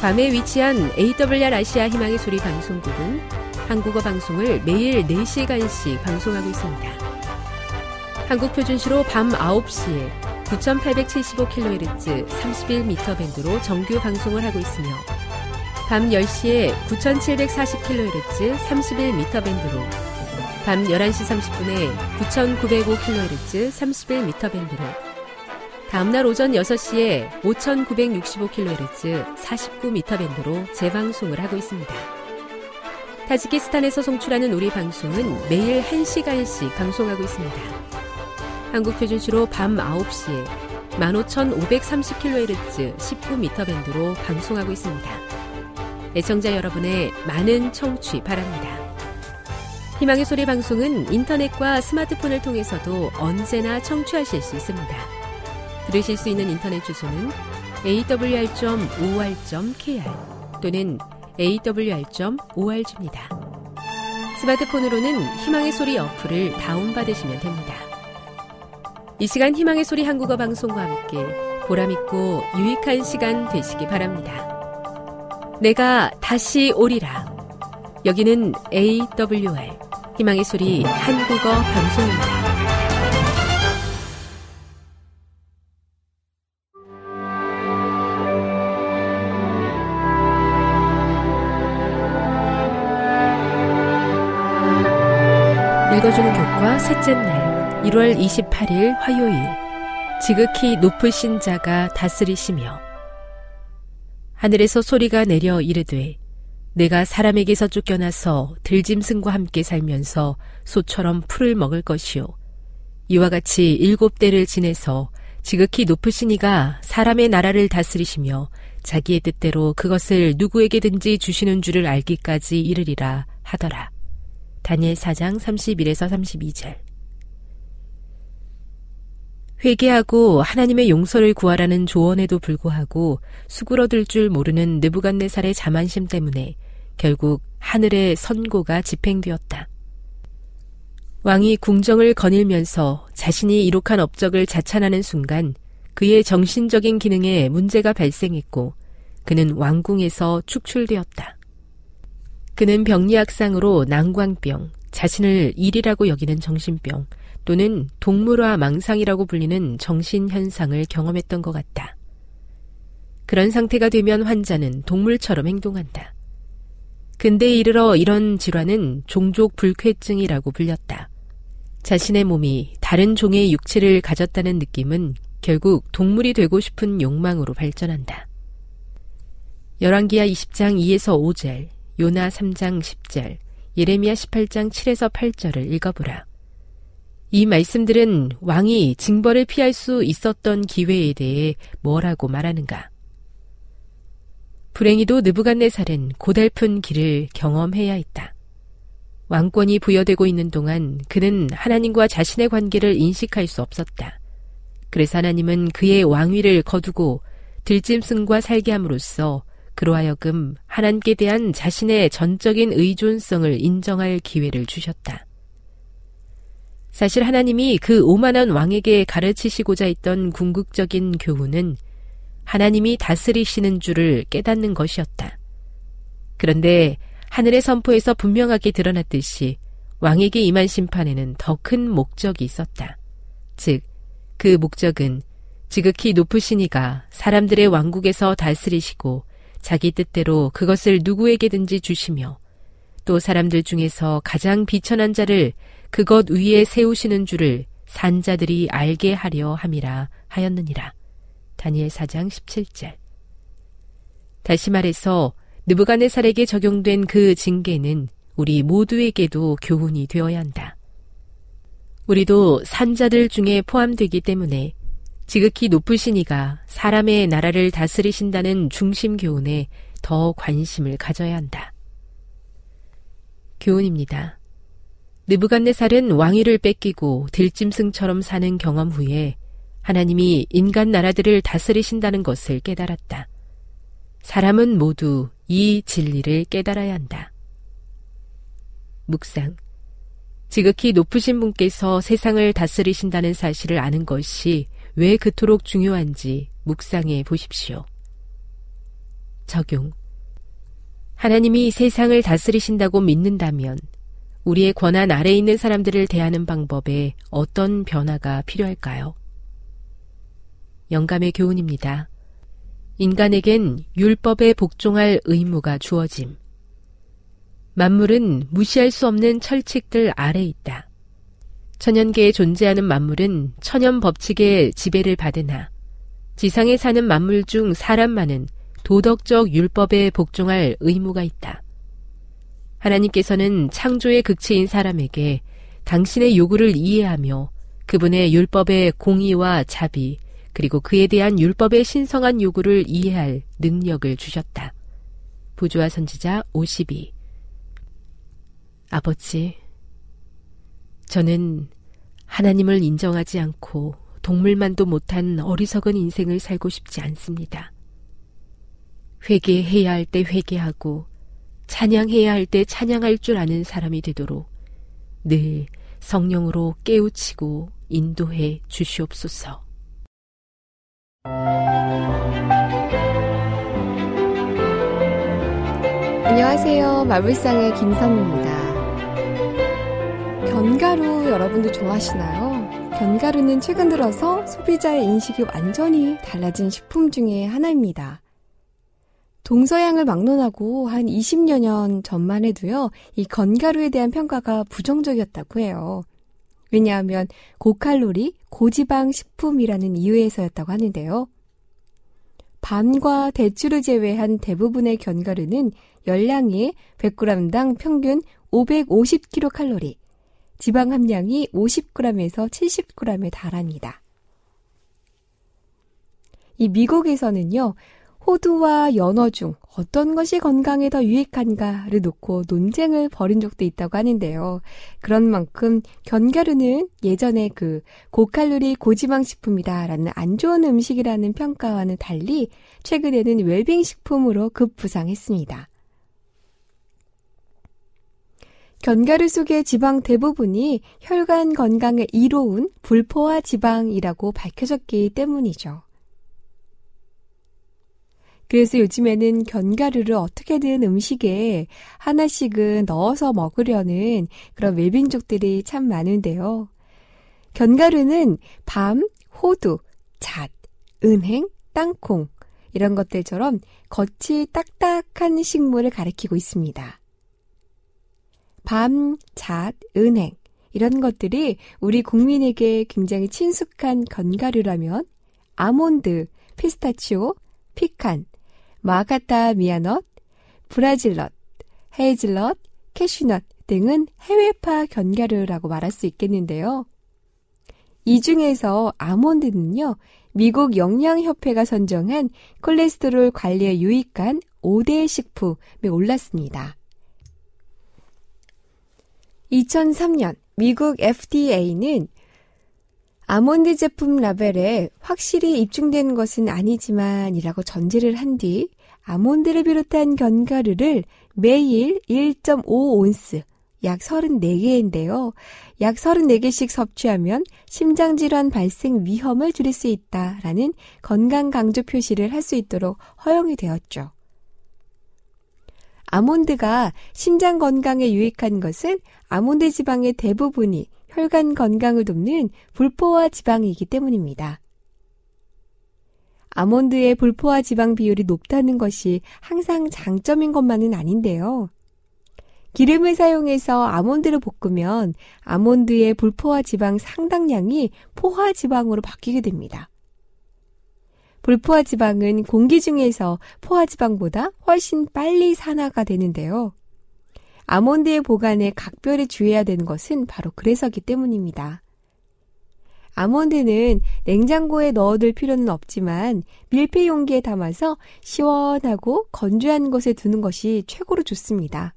괌에 위치한 AWR 아시아 희망의 소리 방송국은 한국어 방송을 매일 4시간씩 방송하고 있습니다. 한국 표준시로 밤 9시에 9875kHz 31m 밴드로 정규 방송을 하고 있으며 밤 10시에 9740kHz 31m 밴드로 밤 11시 30분에 9905kHz 31m 밴드로 다음날 오전 6시에 5965kHz 49m 밴드로 재방송을 하고 있습니다. 타지키스탄에서 송출하는 우리 방송은 매일 1시간씩 방송하고 있습니다. 한국 표준시로 밤 9시에 15,530kHz 19m 밴드로 방송하고 있습니다. 애청자 여러분의 많은 청취 바랍니다. 희망의 소리 방송은 인터넷과 스마트폰을 통해서도 언제나 청취하실 수 있습니다. 들으실 수 있는 인터넷 주소는 awr.or.kr 또는 awr.org입니다. 스마트폰으로는 희망의 소리 어플을 다운받으시면 됩니다. 이 시간 희망의 소리 한국어 방송과 함께 보람있고 유익한 시간 되시기 바랍니다. 내가 다시 오리라. 여기는 AWR 희망의 소리 한국어 방송입니다. 교과 셋째 날 1월 28일 화요일 지극히 높으신 자가 다스리시며 하늘에서 소리가 내려 이르되 내가 사람에게서 쫓겨나서 들짐승과 함께 살면서 소처럼 풀을 먹을 것이요 이와 같이 일곱 대를 지내서 지극히 높으신 이가 사람의 나라를 다스리시며 자기의 뜻대로 그것을 누구에게든지 주시는 줄을 알기까지 이르리라 하더라. 다니엘 4장 31에서 32절. 회개하고 하나님의 용서를 구하라는 조언에도 불구하고 수그러들 줄 모르는 느부갓네살의 자만심 때문에 결국 하늘의 선고가 집행되었다. 왕이 궁정을 거닐면서 자신이 이룩한 업적을 자찬하는 순간 그의 정신적인 기능에 문제가 발생했고 그는 왕궁에서 축출되었다. 그는 병리학상으로 난광병, 자신을 일이라고 여기는 정신병 또는 동물화 망상이라고 불리는 정신현상을 경험했던 것 같다. 그런 상태가 되면 환자는 동물처럼 행동한다. 근대에 이르러 이런 질환은 종족 불쾌증이라고 불렸다. 자신의 몸이 다른 종의 육체를 가졌다는 느낌은 결국 동물이 되고 싶은 욕망으로 발전한다. 열왕기하 20장 2에서 5절, 요나 3장 10절, 예레미야 18장 7에서 8절을 읽어보라. 이 말씀들은 왕이 징벌을 피할 수 있었던 기회에 대해 뭐라고 말하는가? 불행히도 느부갓네살은 고달픈 길을 경험해야 했다. 왕권이 부여되고 있는 동안 그는 하나님과 자신의 관계를 인식할 수 없었다. 그래서 하나님은 그의 왕위를 거두고 들짐승과 살게 함으로써 그로 하여금 하나님께 대한 자신의 전적인 의존성을 인정할 기회를 주셨다. 사실 하나님이 그 오만한 왕에게 가르치시고자 했던 궁극적인 교훈은 하나님이 다스리시는 줄을 깨닫는 것이었다. 그런데 하늘의 선포에서 분명하게 드러났듯이 왕에게 임한 심판에는 더 큰 목적이 있었다. 즉, 그 목적은 지극히 높으신 이가 사람들의 왕국에서 다스리시고 자기 뜻대로 그것을 누구에게든지 주시며 또 사람들 중에서 가장 비천한 자를 그것 위에 세우시는 줄을 산자들이 알게 하려 함이라 하였느니라. 다니엘 4장 17절. 다시 말해서 느부갓네살에게 적용된 그 징계는 우리 모두에게도 교훈이 되어야 한다. 우리도 산자들 중에 포함되기 때문에 지극히 높으신 이가 사람의 나라를 다스리신다는 중심 교훈에 더 관심을 가져야 한다. 교훈입니다. 느부갓네살은 왕위를 뺏기고 들짐승처럼 사는 경험 후에 하나님이 인간 나라들을 다스리신다는 것을 깨달았다. 사람은 모두 이 진리를 깨달아야 한다. 묵상. 지극히 높으신 분께서 세상을 다스리신다는 사실을 아는 것이 왜 그토록 중요한지 묵상해 보십시오. 적용. 하나님이 세상을 다스리신다고 믿는다면 우리의 권한 아래 있는 사람들을 대하는 방법에 어떤 변화가 필요할까요? 영감의 교훈입니다. 인간에겐 율법에 복종할 의무가 주어짐. 만물은 무시할 수 없는 철칙들 아래 있다. 천연계에 존재하는 만물은 천연 법칙의 지배를 받으나 지상에 사는 만물 중 사람만은 도덕적 율법에 복종할 의무가 있다. 하나님께서는 창조의 극치인 사람에게 당신의 요구를 이해하며 그분의 율법의 공의와 자비, 그리고 그에 대한 율법의 신성한 요구를 이해할 능력을 주셨다. 부조와 선지자 52 아버지, 저는 하나님을 인정하지 않고 동물만도 못한 어리석은 인생을 살고 싶지 않습니다. 회개해야 할 때 회개하고 찬양해야 할 때 찬양할 줄 아는 사람이 되도록 늘 성령으로 깨우치고 인도해 주시옵소서. 안녕하세요. 마블상의 김선미입니다. 견과류 여러분도 좋아하시나요? 견과류는 최근 들어서 소비자의 인식이 완전히 달라진 식품 중에 하나입니다. 동서양을 막론하고 한 20여 년 전만 해도요, 이 건가루에 대한 평가가 부정적이었다고 해요. 왜냐하면 고칼로리, 고지방 식품이라는 이유에서였다고 하는데요. 밤과 대추를 제외한 대부분의 견과류는 열량이 100g당 평균 550kcal, 지방 함량이 50g에서 70g에 달합니다. 이 미국에서는요, 호두와 연어 중 어떤 것이 건강에 더 유익한가를 놓고 논쟁을 벌인 적도 있다고 하는데요. 그런 만큼 견과류는 예전에 그 고칼로리 고지방 식품이다라는 안 좋은 음식이라는 평가와는 달리 최근에는 웰빙 식품으로 급부상했습니다. 견과류 속의 지방 대부분이 혈관 건강에 이로운 불포화 지방이라고 밝혀졌기 때문이죠. 그래서 요즘에는 견과류를 어떻게든 음식에 하나씩은 넣어서 먹으려는 그런 웰빙족들이 참 많은데요. 견과류는 밤, 호두, 잣, 은행, 땅콩 이런 것들처럼 겉이 딱딱한 식물을 가리키고 있습니다. 밤, 잣, 은행 이런 것들이 우리 국민에게 굉장히 친숙한 견과류라면 아몬드, 피스타치오, 피칸, 마카타 미아넛, 브라질넛, 헤이즐넛, 캐슈넛 등은 해외파 견과류라고 말할 수 있겠는데요. 이 중에서 아몬드는요, 미국 영양협회가 선정한 콜레스테롤 관리에 유익한 5대 식품에 올랐습니다. 2003년 미국 FDA는 아몬드 제품 라벨에 확실히 입증된 것은 아니지만이라고 전제를 한 뒤 아몬드를 비롯한 견과류를 매일 1.5온스, 약 34개인데요. 약 34개씩 섭취하면 심장질환 발생 위험을 줄일 수 있다라는 건강 강조 표시를 할 수 있도록 허용이 되었죠. 아몬드가 심장 건강에 유익한 것은 아몬드 지방의 대부분이 혈관 건강을 돕는 불포화 지방이기 때문입니다. 아몬드의 불포화 지방 비율이 높다는 것이 항상 장점인 것만은 아닌데요. 기름을 사용해서 아몬드를 볶으면 아몬드의 불포화 지방 상당량이 포화 지방으로 바뀌게 됩니다. 불포화 지방은 공기 중에서 포화 지방보다 훨씬 빨리 산화가 되는데요. 아몬드의 보관에 각별히 주의해야 되는 것은 바로 그래서기 때문입니다. 아몬드는 냉장고에 넣어둘 필요는 없지만 밀폐 용기에 담아서 시원하고 건조한 곳에 두는 것이 최고로 좋습니다.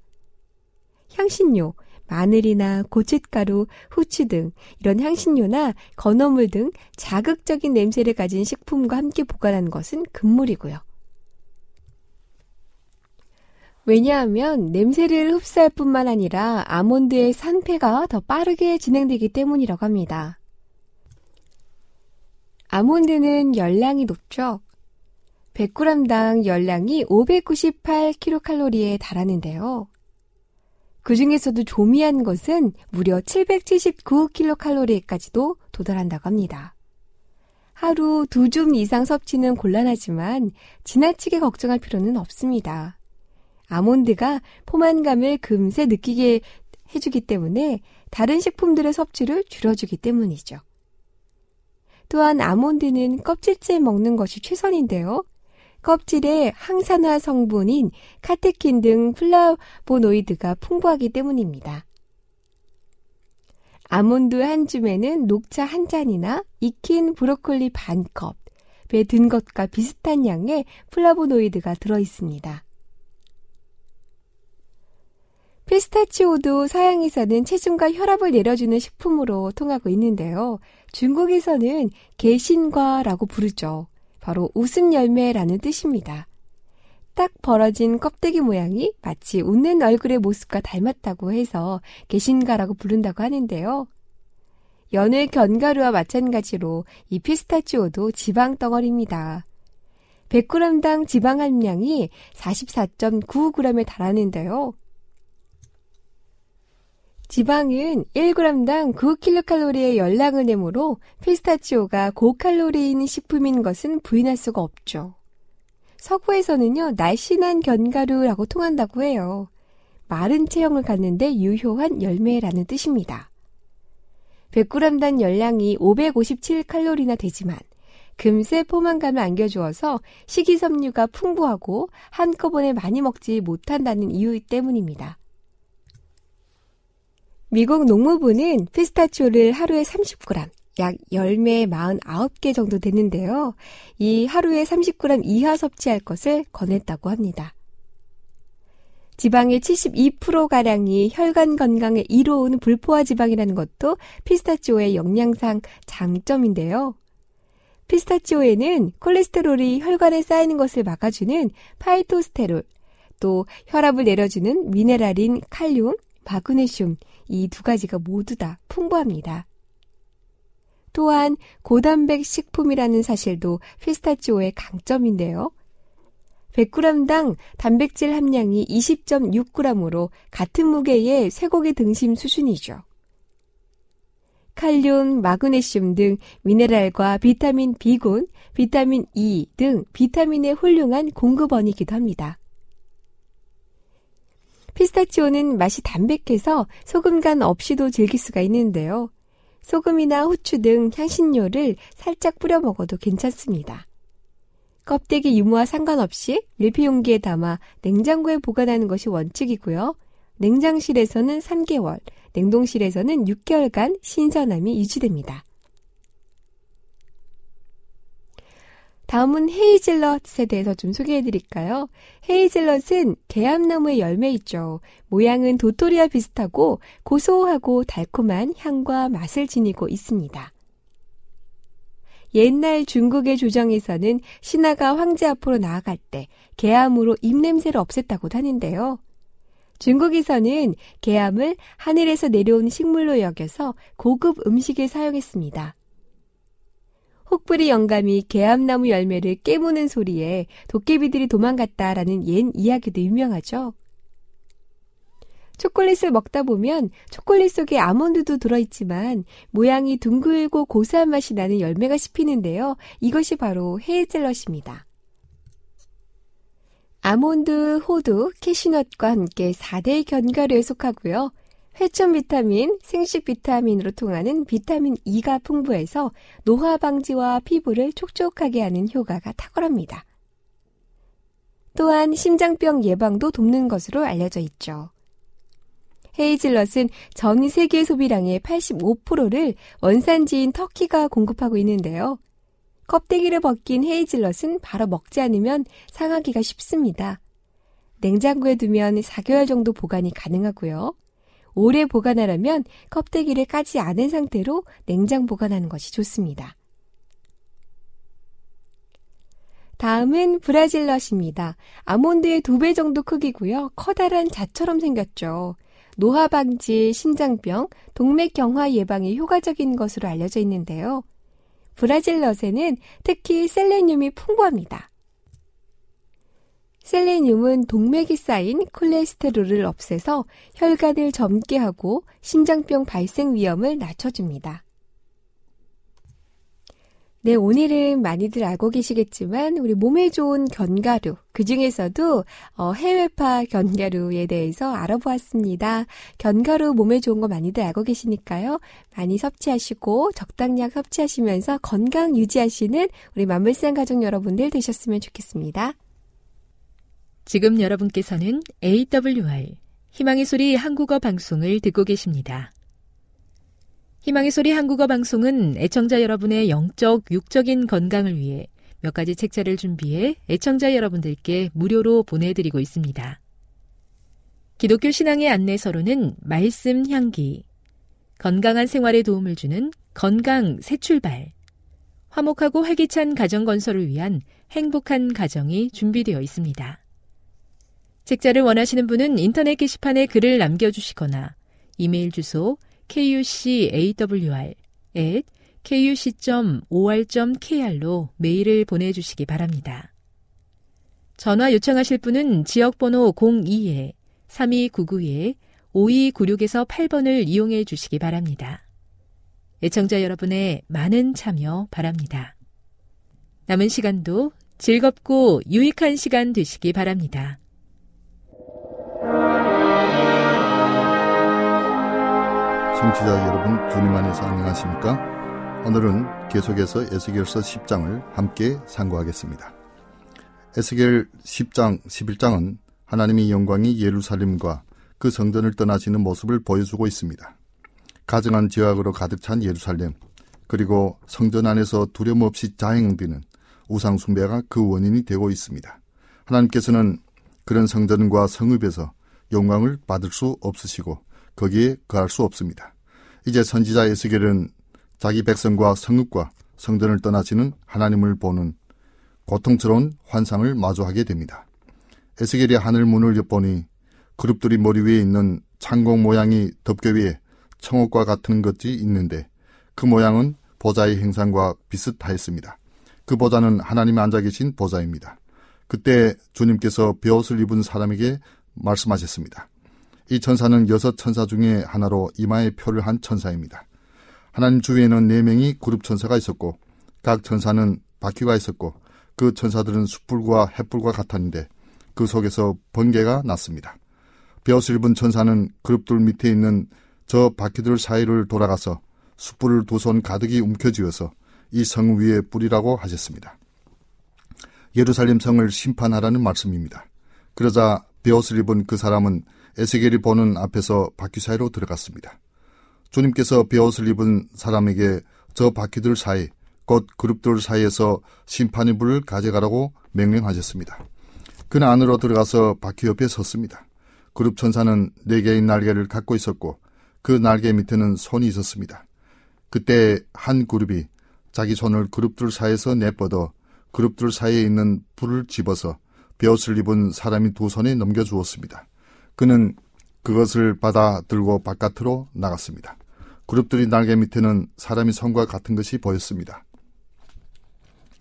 향신료, 마늘이나 고춧가루, 후추 등 이런 향신료나 건어물 등 자극적인 냄새를 가진 식품과 함께 보관하는 것은 금물이고요. 왜냐하면 냄새를 흡수할 뿐만 아니라 아몬드의 산패가 더 빠르게 진행되기 때문이라고 합니다. 아몬드는 열량이 높죠. 100g당 열량이 598kcal에 달하는데요. 그 중에서도 조미한 것은 무려 779kcal까지도 도달한다고 합니다. 하루 두 줌 이상 섭취는 곤란하지만 지나치게 걱정할 필요는 없습니다. 아몬드가 포만감을 금세 느끼게 해주기 때문에 다른 식품들의 섭취를 줄여주기 때문이죠. 또한 아몬드는 껍질째 먹는 것이 최선인데요. 껍질에 항산화 성분인 카테킨 등 플라보노이드가 풍부하기 때문입니다. 아몬드 한 줌에는 녹차 한 잔이나 익힌 브로콜리 반 컵에 든 것과 비슷한 양의 플라보노이드가 들어 있습니다. 피스타치오도 서양에서는 체중과 혈압을 내려주는 식품으로 통하고 있는데요. 중국에서는 개신과라고 부르죠. 바로 웃음 열매라는 뜻입니다. 딱 벌어진 껍데기 모양이 마치 웃는 얼굴의 모습과 닮았다고 해서 개신과라고 부른다고 하는데요. 연의 견과류와 마찬가지로 이 피스타치오도 지방 덩어리입니다. 100g당 지방 함량이 44.9g에 달하는데요. 지방은 1g당 9kcal의 열량을 내므로 피스타치오가 고칼로리인 식품인 것은 부인할 수가 없죠. 서구에서는요, 날씬한 견과류라고 통한다고 해요. 마른 체형을 갖는데 유효한 열매라는 뜻입니다. 100g당 열량이 557칼로리나 되지만 금세 포만감을 안겨주어서 식이섬유가 풍부하고 한꺼번에 많이 먹지 못한다는 이유 때문입니다. 미국 농무부는 피스타치오를 하루에 30g, 약 열매 49개 정도 되는데요. 이 하루에 30g 이하 섭취할 것을 권했다고 합니다. 지방의 72%가량이 혈관 건강에 이로운 불포화 지방이라는 것도 피스타치오의 영양상 장점인데요. 피스타치오에는 콜레스테롤이 혈관에 쌓이는 것을 막아주는 파이토스테롤, 또 혈압을 내려주는 미네랄인 칼륨, 마그네슘, 이 두 가지가 모두 다 풍부합니다. 또한 고단백 식품이라는 사실도 피스타치오의 강점인데요. 100g당 단백질 함량이 20.6g으로 같은 무게의 쇠고기 등심 수준이죠. 칼륨, 마그네슘 등 미네랄과 비타민 B군, 비타민 E 등 비타민의 훌륭한 공급원이기도 합니다. 피스타치오는 맛이 담백해서 소금 간 없이도 즐길 수가 있는데요. 소금이나 후추 등 향신료를 살짝 뿌려 먹어도 괜찮습니다. 껍데기 유무와 상관없이 밀폐 용기에 담아 냉장고에 보관하는 것이 원칙이고요. 냉장실에서는 3개월, 냉동실에서는 6개월간 신선함이 유지됩니다. 다음은 헤이즐넛에 대해서 좀 소개해 드릴까요? 헤이즐넛은 개암나무의 열매 있죠. 모양은 도토리와 비슷하고 고소하고 달콤한 향과 맛을 지니고 있습니다. 옛날 중국의 조정에서는 신하가 황제 앞으로 나아갈 때 개암으로 입냄새를 없앴다고 하는데요. 중국에서는 개암을 하늘에서 내려온 식물로 여겨서 고급 음식에 사용했습니다. 혹부리 영감이 개암나무 열매를 깨무는 소리에 도깨비들이 도망갔다라는 옛 이야기도 유명하죠. 초콜릿을 먹다 보면 초콜릿 속에 아몬드도 들어있지만 모양이 둥글고 고소한 맛이 나는 열매가 씹히는데요. 이것이 바로 헤이즐넛입니다. 아몬드, 호두, 캐시넛과 함께 4대 견과류에 속하고요. 회천 비타민, 생식 비타민으로 통하는 비타민 E가 풍부해서 노화 방지와 피부를 촉촉하게 하는 효과가 탁월합니다. 또한 심장병 예방도 돕는 것으로 알려져 있죠. 헤이즐넛은 전 세계 소비량의 85%를 원산지인 터키가 공급하고 있는데요. 껍데기를 벗긴 헤이즐넛은 바로 먹지 않으면 상하기가 쉽습니다. 냉장고에 두면 4개월 정도 보관이 가능하고요. 오래 보관하려면 껍데기를 까지 않은 상태로 냉장 보관하는 것이 좋습니다. 다음은 브라질넛입니다. 아몬드의 두 배 정도 크기고요. 커다란 자처럼 생겼죠. 노화 방지, 심장병, 동맥 경화 예방에 효과적인 것으로 알려져 있는데요. 브라질넛에는 특히 셀레늄이 풍부합니다. 셀레늄은 동맥이 쌓인 콜레스테롤을 없애서 혈관을 젊게 하고 심장병 발생 위험을 낮춰줍니다. 네, 오늘은 많이들 알고 계시겠지만 우리 몸에 좋은 견과류, 그 중에서도 어, 해외파 견과류에 대해서 알아보았습니다. 견과류 몸에 좋은 거 많이들 알고 계시니까요. 많이 섭취하시고 적당량 섭취하시면서 건강 유지하시는 우리 만물상 가족 여러분들 되셨으면 좋겠습니다. 지금 여러분께서는 AWR 희망의 소리 한국어 방송을 듣고 계십니다. 희망의 소리 한국어 방송은 애청자 여러분의 영적, 육적인 건강을 위해 몇 가지 책자를 준비해 애청자 여러분들께 무료로 보내드리고 있습니다. 기독교 신앙의 안내서로는 말씀 향기, 건강한 생활에 도움을 주는 건강 새 출발, 화목하고 활기찬 가정 건설을 위한 행복한 가정이 준비되어 있습니다. 책자를 원하시는 분은 인터넷 게시판에 글을 남겨주시거나 이메일 주소 kucawr at kuc.or.kr로 메일을 보내주시기 바랍니다. 전화 요청하실 분은 지역번호 02-3299-5296에서 8번을 이용해 주시기 바랍니다. 애청자 여러분의 많은 참여 바랍니다. 남은 시간도 즐겁고 유익한 시간 되시기 바랍니다. 청취자 여러분 주님 안에서 안녕하십니까? 오늘은 계속해서 에스겔서 10장을 함께 상고하겠습니다. 에스겔 10장, 11장은 하나님의 영광이 예루살렘과 그 성전을 떠나시는 모습을 보여주고 있습니다. 가증한 죄악으로 가득 찬 예루살렘, 그리고 성전 안에서 두려움 없이 자행되는 우상 숭배가 그 원인이 되고 있습니다. 하나님께서는 그런 성전과 성읍에서 영광을 받을 수 없으시고 거기에 거할 수 없습니다. 이제 선지자 에스겔은 자기 백성과 성읍과 성전을 떠나지는 하나님을 보는 고통스러운 환상을 마주하게 됩니다. 에스겔이 하늘 문을 엿보니 그룹들이 머리 위에 있는 창공 모양이 덮개 위에 청옥과 같은 것이 있는데 그 모양은 보좌의 행상과 비슷하였습니다. 그 보좌는 하나님이 앉아 계신 보좌입니다. 그때 주님께서 베옷을 입은 사람에게 말씀하셨습니다. 이 천사는 여섯 천사 중에 하나로 이마에 표를 한 천사입니다. 하나님 주위에는 네 명이 그룹 천사가 있었고 각 천사는 바퀴가 있었고 그 천사들은 숯불과 햇불과 같았는데 그 속에서 번개가 났습니다. 베옷을 입은 천사는 그룹들 밑에 있는 저 바퀴들 사이를 돌아가서 숯불을 두 손 가득히 움켜쥐어서 이 성 위에 뿌리라고 하셨습니다. 예루살렘 성을 심판하라는 말씀입니다. 그러자 베옷을 입은 그 사람은 에스겔이 보는 앞에서 바퀴 사이로 들어갔습니다. 주님께서 베옷을 입은 사람에게 저 바퀴들 사이, 곧 그룹들 사이에서 심판의 불을 가져가라고 명령하셨습니다. 그는 안으로 들어가서 바퀴 옆에 섰습니다. 그룹 천사는 네 개의 날개를 갖고 있었고 그 날개 밑에는 손이 있었습니다. 그때 한 그룹이 자기 손을 그룹들 사이에서 내뻗어 그룹들 사이에 있는 불을 집어서 베옷을 입은 사람이 두 손에 넘겨주었습니다. 그는 그것을 받아 들고 바깥으로 나갔습니다. 그룹들이 날개 밑에는 사람이 성과 같은 것이 보였습니다.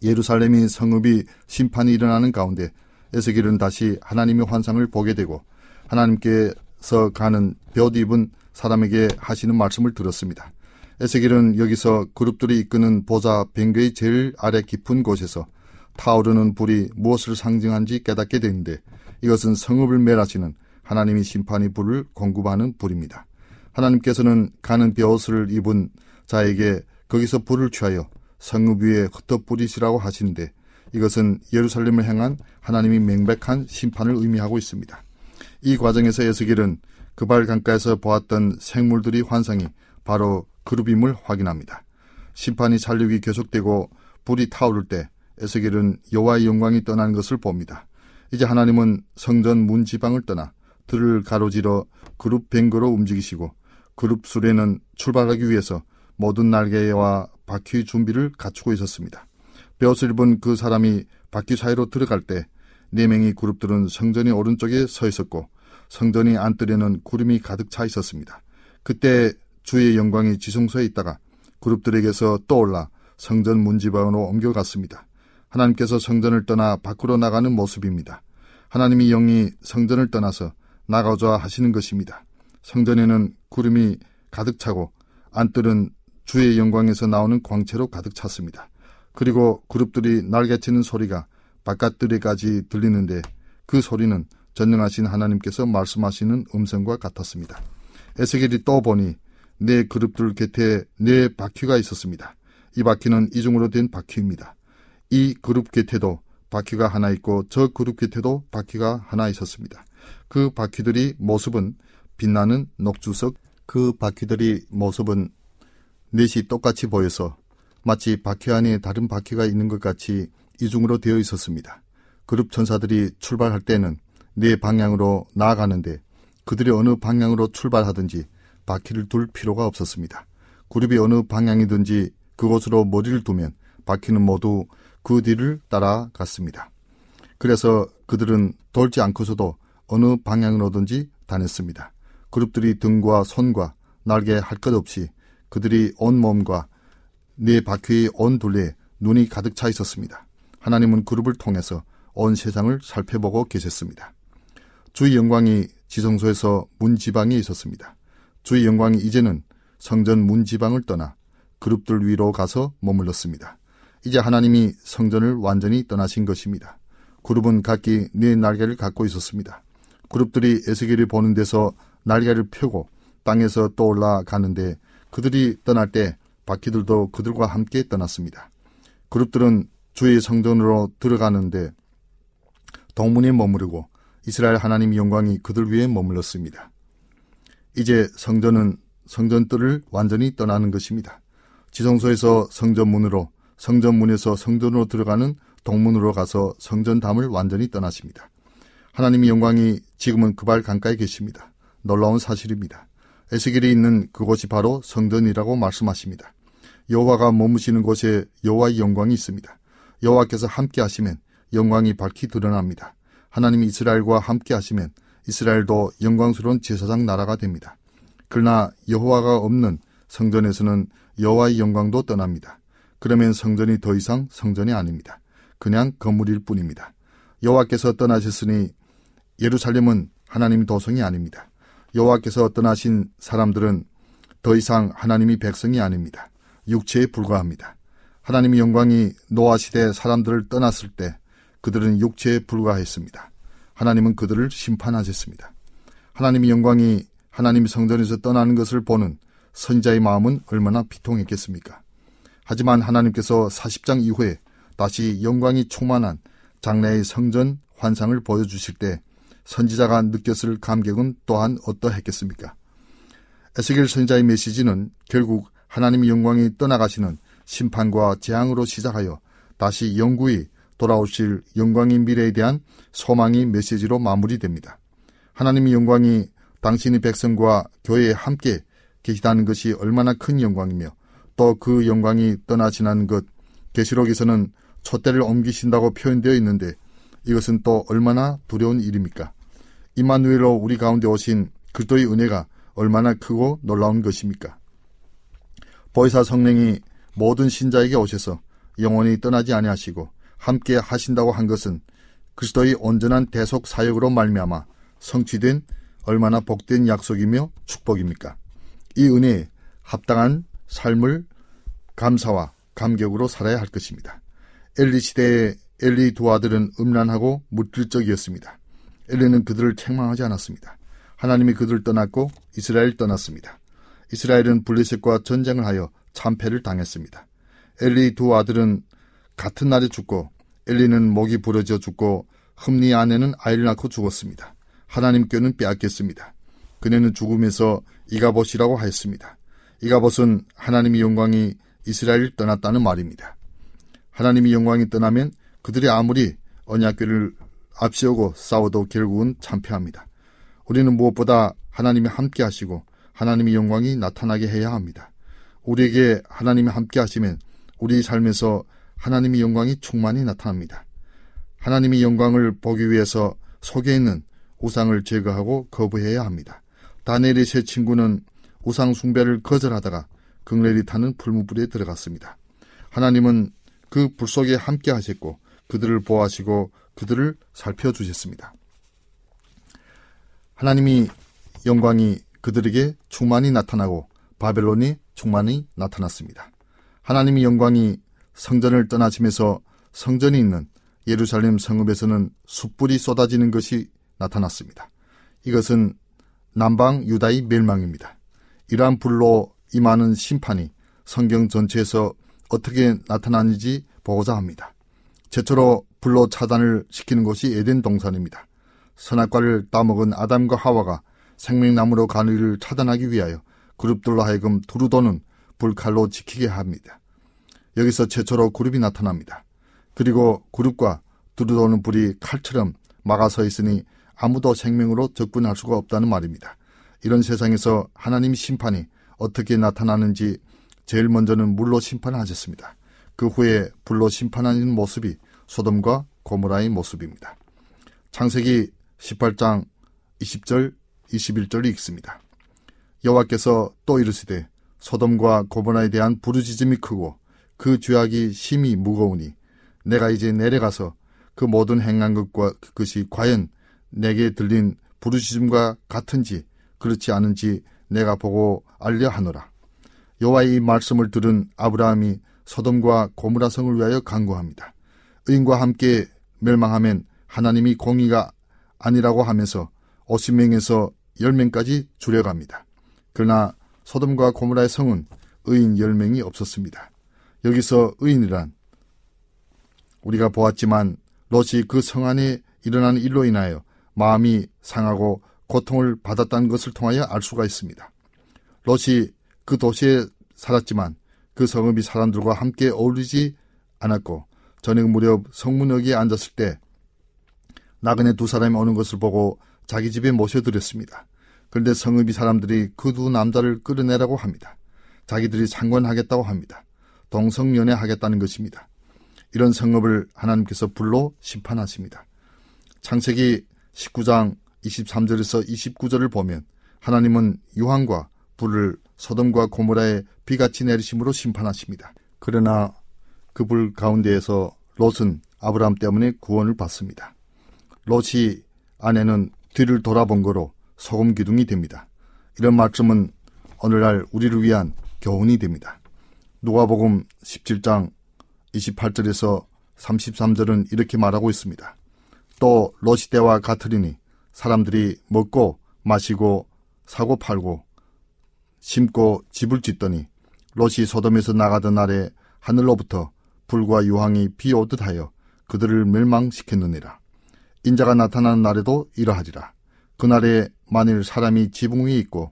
예루살렘이 성읍이 심판이 일어나는 가운데 에스겔은 다시 하나님의 환상을 보게 되고 하나님께서 가는 볕 입은 사람에게 하시는 말씀을 들었습니다. 에스겔은 여기서 그룹들이 이끄는 보좌 뱅교의 제일 아래 깊은 곳에서 타오르는 불이 무엇을 상징한지 깨닫게 되는데 이것은 성읍을 멸하시는 하나님이 심판의 불을 공급하는 불입니다. 하나님께서는 가는 벼옷을 입은 자에게 거기서 불을 취하여 성읍 위에 흩어 뿌리시라고 하시는데 이것은 예루살렘을 향한 하나님이 명백한 심판을 의미하고 있습니다. 이 과정에서 에스겔은 그발 강가에서 보았던 생물들이 환상이 바로 그룹임을 확인합니다. 심판이 잔류이 계속되고 불이 타오를 때 에스겔은 여호와의 영광이 떠나는 것을 봅니다. 이제 하나님은 성전 문 지방을 떠나 들을 가로지러 그룹 뱅거로 움직이시고 그룹 수레는 출발하기 위해서 모든 날개와 바퀴 준비를 갖추고 있었습니다. 베옷을 입은 그 사람이 바퀴 사이로 들어갈 때 네 명의 그룹들은 성전의 오른쪽에 서 있었고 성전의 안뜰에는 구름이 가득 차 있었습니다. 그때 주의 영광이 지성소에 있다가 그룹들에게서 떠올라 성전 문지방으로 옮겨갔습니다. 하나님께서 성전을 떠나 밖으로 나가는 모습입니다. 하나님이 영이 성전을 떠나서 나가자 하시는 것입니다. 성전에는 구름이 가득 차고 안뜰은 주의 영광에서 나오는 광채로 가득 찼습니다. 그리고 그룹들이 날개치는 소리가 바깥들에까지 들리는데 그 소리는 전능하신 하나님께서 말씀하시는 음성과 같았습니다. 에스겔이 또 보니 네 그룹들 곁에 네 바퀴가 있었습니다. 이 바퀴는 이중으로 된 바퀴입니다. 이 그룹 곁에도 바퀴가 하나 있고 저 그룹 곁에도 바퀴가 하나 있었습니다. 그 바퀴들이 모습은 빛나는 녹주석 그 바퀴들이 모습은 넷이 똑같이 보여서 마치 바퀴 안에 다른 바퀴가 있는 것 같이 이중으로 되어 있었습니다. 그룹 천사들이 출발할 때는 네 방향으로 나아가는데 그들이 어느 방향으로 출발하든지 바퀴를 둘 필요가 없었습니다. 그룹이 어느 방향이든지 그곳으로 머리를 두면 바퀴는 모두 그 뒤를 따라갔습니다. 그래서 그들은 돌지 않고서도 어느 방향으로든지 다녔습니다. 그룹들이 등과 손과 날개 할 것 없이 그들이 온 몸과 네 바퀴의 온 둘레에 눈이 가득 차 있었습니다. 하나님은 그룹을 통해서 온 세상을 살펴보고 계셨습니다. 주의 영광이 지성소에서 문지방에 있었습니다. 주의 영광이 이제는 성전 문지방을 떠나 그룹들 위로 가서 머물렀습니다. 이제 하나님이 성전을 완전히 떠나신 것입니다. 그룹은 각기 네 날개를 갖고 있었습니다. 그룹들이 에스겔이 보는 데서 날개를 펴고 땅에서 떠올라 가는데 그들이 떠날 때 바퀴들도 그들과 함께 떠났습니다. 그룹들은 주의 성전으로 들어가는데 동문에 머무르고 이스라엘 하나님 영광이 그들 위에 머물렀습니다. 이제 성전은 성전뜰을 완전히 떠나는 것입니다. 지성소에서 성전문으로 성전문에서 성전으로 들어가는 동문으로 가서 성전담을 완전히 떠나십니다. 하나님의 영광이 지금은 그 발 강가에 계십니다. 놀라운 사실입니다. 에스겔이 있는 그곳이 바로 성전이라고 말씀하십니다. 여호와가 머무시는 곳에 여호와의 영광이 있습니다. 여호와께서 함께 하시면 영광이 밝히 드러납니다. 하나님이 이스라엘과 함께 하시면 이스라엘도 영광스러운 제사장 나라가 됩니다. 그러나 여호와가 없는 성전에서는 여호와의 영광도 떠납니다. 그러면 성전이 더 이상 성전이 아닙니다. 그냥 건물일 뿐입니다. 여호와께서 떠나셨으니 예루살렘은 하나님 도성이 아닙니다. 여호와께서 떠나신 사람들은 더 이상 하나님이 백성이 아닙니다. 육체에 불과합니다. 하나님의 영광이 노아 시대 사람들을 떠났을 때 그들은 육체에 불과했습니다. 하나님은 그들을 심판하셨습니다. 하나님의 영광이 하나님 성전에서 떠나는 것을 보는 선자의 마음은 얼마나 비통했겠습니까? 하지만 하나님께서 40장 이후에 다시 영광이 충만한 장래의 성전 환상을 보여주실 때 선지자가 느꼈을 감격은 또한 어떠했겠습니까? 에스겔 선자의 메시지는 결국 하나님의 영광이 떠나가시는 심판과 재앙으로 시작하여 다시 영구히 돌아오실 영광의 미래에 대한 소망의 메시지로 마무리됩니다. 하나님의 영광이 당신의 백성과 교회에 함께 계시다는 것이 얼마나 큰 영광이며 또 그 영광이 떠나 지난 것 계시록에서는 촛대를 옮기신다고 표현되어 있는데 이것은 또 얼마나 두려운 일입니까? 이마누엘로 우리 가운데 오신 그리스도의 은혜가 얼마나 크고 놀라운 것입니까? 보이사 성령이 모든 신자에게 오셔서 영원히 떠나지 아니하시고 함께 하신다고 한 것은 그리스도의 온전한 대속 사역으로 말미암아 성취된 얼마나 복된 약속이며 축복입니까? 이 은혜에 합당한 삶을 감사와 감격으로 살아야 할 것입니다. 엘리 시대의 엘리 두 아들은 음란하고 물질적이었습니다. 엘리는 그들을 책망하지 않았습니다. 하나님이 그들을 떠났고 이스라엘 떠났습니다. 이스라엘은 블레셋과 전쟁을 하여 참패를 당했습니다. 엘리 두 아들은 같은 날에 죽고 엘리는 목이 부러져 죽고 흠니 아내는 아이를 낳고 죽었습니다. 하나님께는 빼앗겼습니다. 그네는 죽음에서 이가봇이라고 하였습니다. 이가봇은 하나님의 영광이 이스라엘을 떠났다는 말입니다. 하나님의 영광이 떠나면 그들이 아무리 언약궤를 앞세우고 싸워도 결국은 참패합니다. 우리는 무엇보다 하나님이 함께 하시고 하나님의 영광이 나타나게 해야 합니다. 우리에게 하나님이 함께 하시면 우리 삶에서 하나님의 영광이 충만히 나타납니다. 하나님의 영광을 보기 위해서 속에 있는 우상을 제거하고 거부해야 합니다. 다니엘의 세 친구는 우상 숭배를 거절하다가 극렬히 타는 풀무불에 들어갔습니다. 하나님은 그 불 속에 함께 하셨고 그들을 보호하시고 그들을 살펴주셨습니다. 하나님이 영광이 그들에게 충만히 나타나고 바벨론이 충만히 나타났습니다. 하나님의 영광이 성전을 떠나시면서 성전이 있는 예루살렘 성읍에서는 숯불이 쏟아지는 것이 나타났습니다. 이것은 남방 유다의 멸망입니다. 이러한 불로 임하는 심판이 성경 전체에서 어떻게 나타나는지 보고자 합니다. 최초로 불로 차단을 시키는 것이 에덴 동산입니다. 선악과를 따먹은 아담과 하와가 생명나무로 일을 차단하기 위하여 그룹들로 하여금 두루도는 불칼로 지키게 합니다. 여기서 최초로 그룹이 나타납니다. 그리고 그룹과 두루도는 불이 칼처럼 막아서 있으니 아무도 생명으로 접근할 수가 없다는 말입니다. 이런 세상에서 하나님 심판이 어떻게 나타나는지 제일 먼저는 물로 심판하셨습니다. 그 후에 불로 심판하는 모습이 소돔과 고모라의 모습입니다. 창세기 18장 20절 21절이 읽습니다. 여호와께서 또 이르시되 소돔과 고모라에 대한 부르짖음이 크고 그 죄악이 심히 무거우니 내가 이제 내려가서 그 모든 행한 것과 그것이 과연 내게 들린 부르짖음과 같은지 그렇지 않은지 내가 보고 알려 하노라. 여호와의 이 말씀을 들은 아브라함이 소돔과 고무라 성을 위하여 간구합니다. 의인과 함께 멸망하면 하나님이 공의가 아니라고 하면서 50명에서 10명까지 줄여갑니다. 그러나 소돔과 고무라의 성은 의인 10명이 없었습니다. 여기서 의인이란 우리가 보았지만 롯이 그 성 안에 일어난 일로 인하여 마음이 상하고 고통을 받았다는 것을 통하여 알 수가 있습니다. 롯이 그 도시에 살았지만 그 성읍이 사람들과 함께 어울리지 않았고 저녁 무렵 성문역에 앉았을 때 나그네 두 사람이 오는 것을 보고 자기 집에 모셔드렸습니다. 그런데 성읍이 사람들이 그 두 남자를 끌어내라고 합니다. 자기들이 상관하겠다고 합니다. 동성연애 하겠다는 것입니다. 이런 성읍을 하나님께서 불로 심판하십니다. 창세기 19장 23절에서 29절을 보면 하나님은 유황과 불을 소돔과 고모라에 비같이 내리심으로 심판하십니다. 그러나 그 불 가운데에서 롯은 아브라함 때문에 구원을 받습니다. 롯이 아내는 뒤를 돌아본 거로 소금 기둥이 됩니다. 이런 말씀은 오늘날 우리를 위한 교훈이 됩니다. 누가복음 17장 28절에서 33절은 이렇게 말하고 있습니다. 또 롯이 때와 같으리니 사람들이 먹고 마시고 사고 팔고 심고 집을 짓더니 롯이 소돔에서 나가던 날에 하늘로부터 불과 유황이 비 오듯 하여 그들을 멸망시켰느니라. 인자가 나타나는 날에도 이러하리라. 그날에 만일 사람이 지붕 위에 있고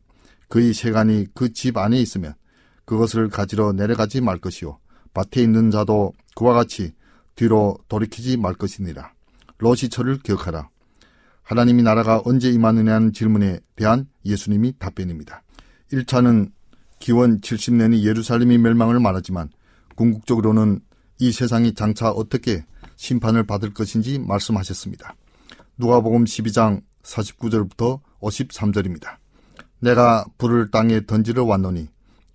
그의 세간이 그 집 안에 있으면 그것을 가지러 내려가지 말 것이요. 밭에 있는 자도 그와 같이 뒤로 돌이키지 말 것이니라. 저를 기억하라. 하나님이 나라가 언제 임하느냐는 질문에 대한 예수님이 답변입니다. 1차는 기원 70년이 예루살렘이 멸망을 말하지만 궁극적으로는 이 세상이 장차 어떻게 심판을 받을 것인지 말씀하셨습니다. 누가복음 12장 49절부터 53절입니다. 내가 불을 땅에 던지러 왔노니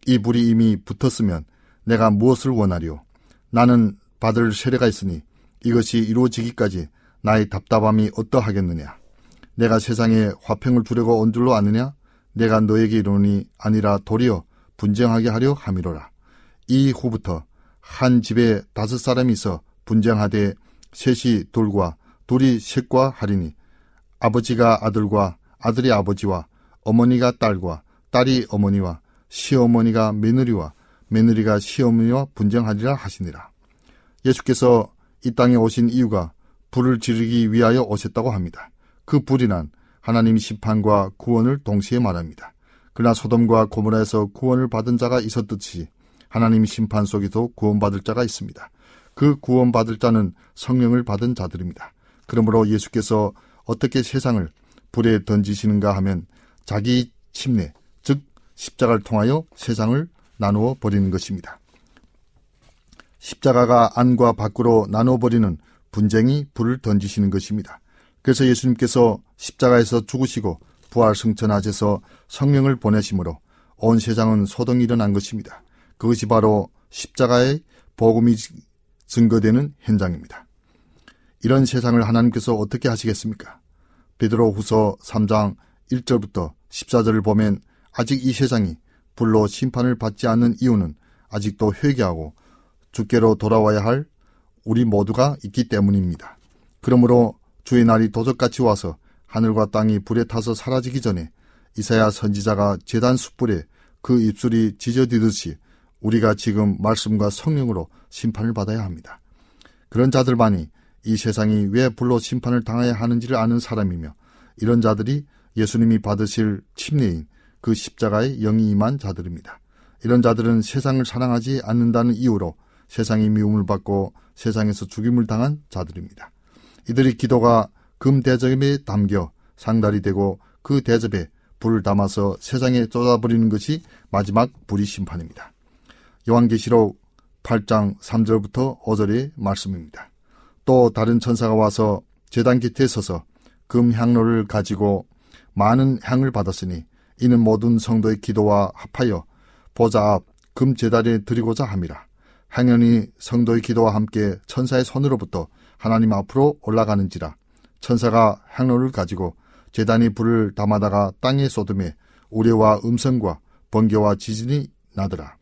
이 불이 이미 붙었으면 내가 무엇을 원하리요? 나는 받을 세례가 있으니 이것이 이루어지기까지 나의 답답함이 어떠하겠느냐? 내가 세상에 화평을 주려고 온 줄로 아느냐? 내가 너에게 이르니 아니라 도리어 분쟁하게 하려 함이로라. 이 후부터 한 집에 다섯 사람이 있어 분쟁하되 셋이 둘과 둘이 셋과 하리니 아버지가 아들과 아들이 아버지와 어머니가 딸과 딸이 어머니와 시어머니가 며느리와 며느리가 시어머니와 분쟁하리라 하시니라. 예수께서 이 땅에 오신 이유가 불을 지르기 위하여 오셨다고 합니다. 그 불이 난 하나님 심판과 구원을 동시에 말합니다. 그러나 소돔과 고모라에서 구원을 받은 자가 있었듯이 하나님 심판 속에도 구원받을 자가 있습니다. 그 구원받을 자는 성령을 받은 자들입니다. 그러므로 예수께서 어떻게 세상을 불에 던지시는가 하면 자기 침례, 즉 십자가를 통하여 세상을 나누어 버리는 것입니다. 십자가가 안과 밖으로 나누어 버리는 분쟁이 불을 던지시는 것입니다. 그래서 예수님께서 십자가에서 죽으시고 부활 승천하셔서 성령을 보내심으로 온 세상은 소동이 일어난 것입니다. 그것이 바로 십자가의 복음이 증거되는 현장입니다. 이런 세상을 하나님께서 어떻게 하시겠습니까? 베드로 후서 3장 1절부터 14절을 보면 아직 이 세상이 불로 심판을 받지 않는 이유는 아직도 회개하고 주께로 돌아와야 할 우리 모두가 있기 때문입니다. 그러므로 주의 날이 도적같이 와서 하늘과 땅이 불에 타서 사라지기 전에 이사야 선지자가 재단 숯불에 그 입술이 지저디듯이 우리가 지금 말씀과 성령으로 심판을 받아야 합니다. 그런 자들만이 이 세상이 왜 불로 심판을 당해야 하는지를 아는 사람이며 이런 자들이 예수님이 받으실 침례인 그 십자가의 영이 임한 자들입니다. 이런 자들은 세상을 사랑하지 않는다는 이유로 세상이 미움을 받고 세상에서 죽임을 당한 자들입니다. 이들의 기도가 금 대접에 담겨 상달이 되고 그 대접에 불을 담아서 세상에 쏟아버리는 것이 마지막 불의 심판입니다. 요한계시록 8장 3절부터 5절의 말씀입니다. 또 다른 천사가 와서 재단 곁에 서서 금 향로를 가지고 많은 향을 받았으니 이는 모든 성도의 기도와 합하여 보좌 앞 금 제단에 드리고자 함이라. 향연이 성도의 기도와 함께 천사의 손으로부터 하나님 앞으로 올라가는지라. 천사가 향로를 가지고 재단이 불을 담아다가 땅에 쏟음에 우레와 음성과 번개와 지진이 나더라.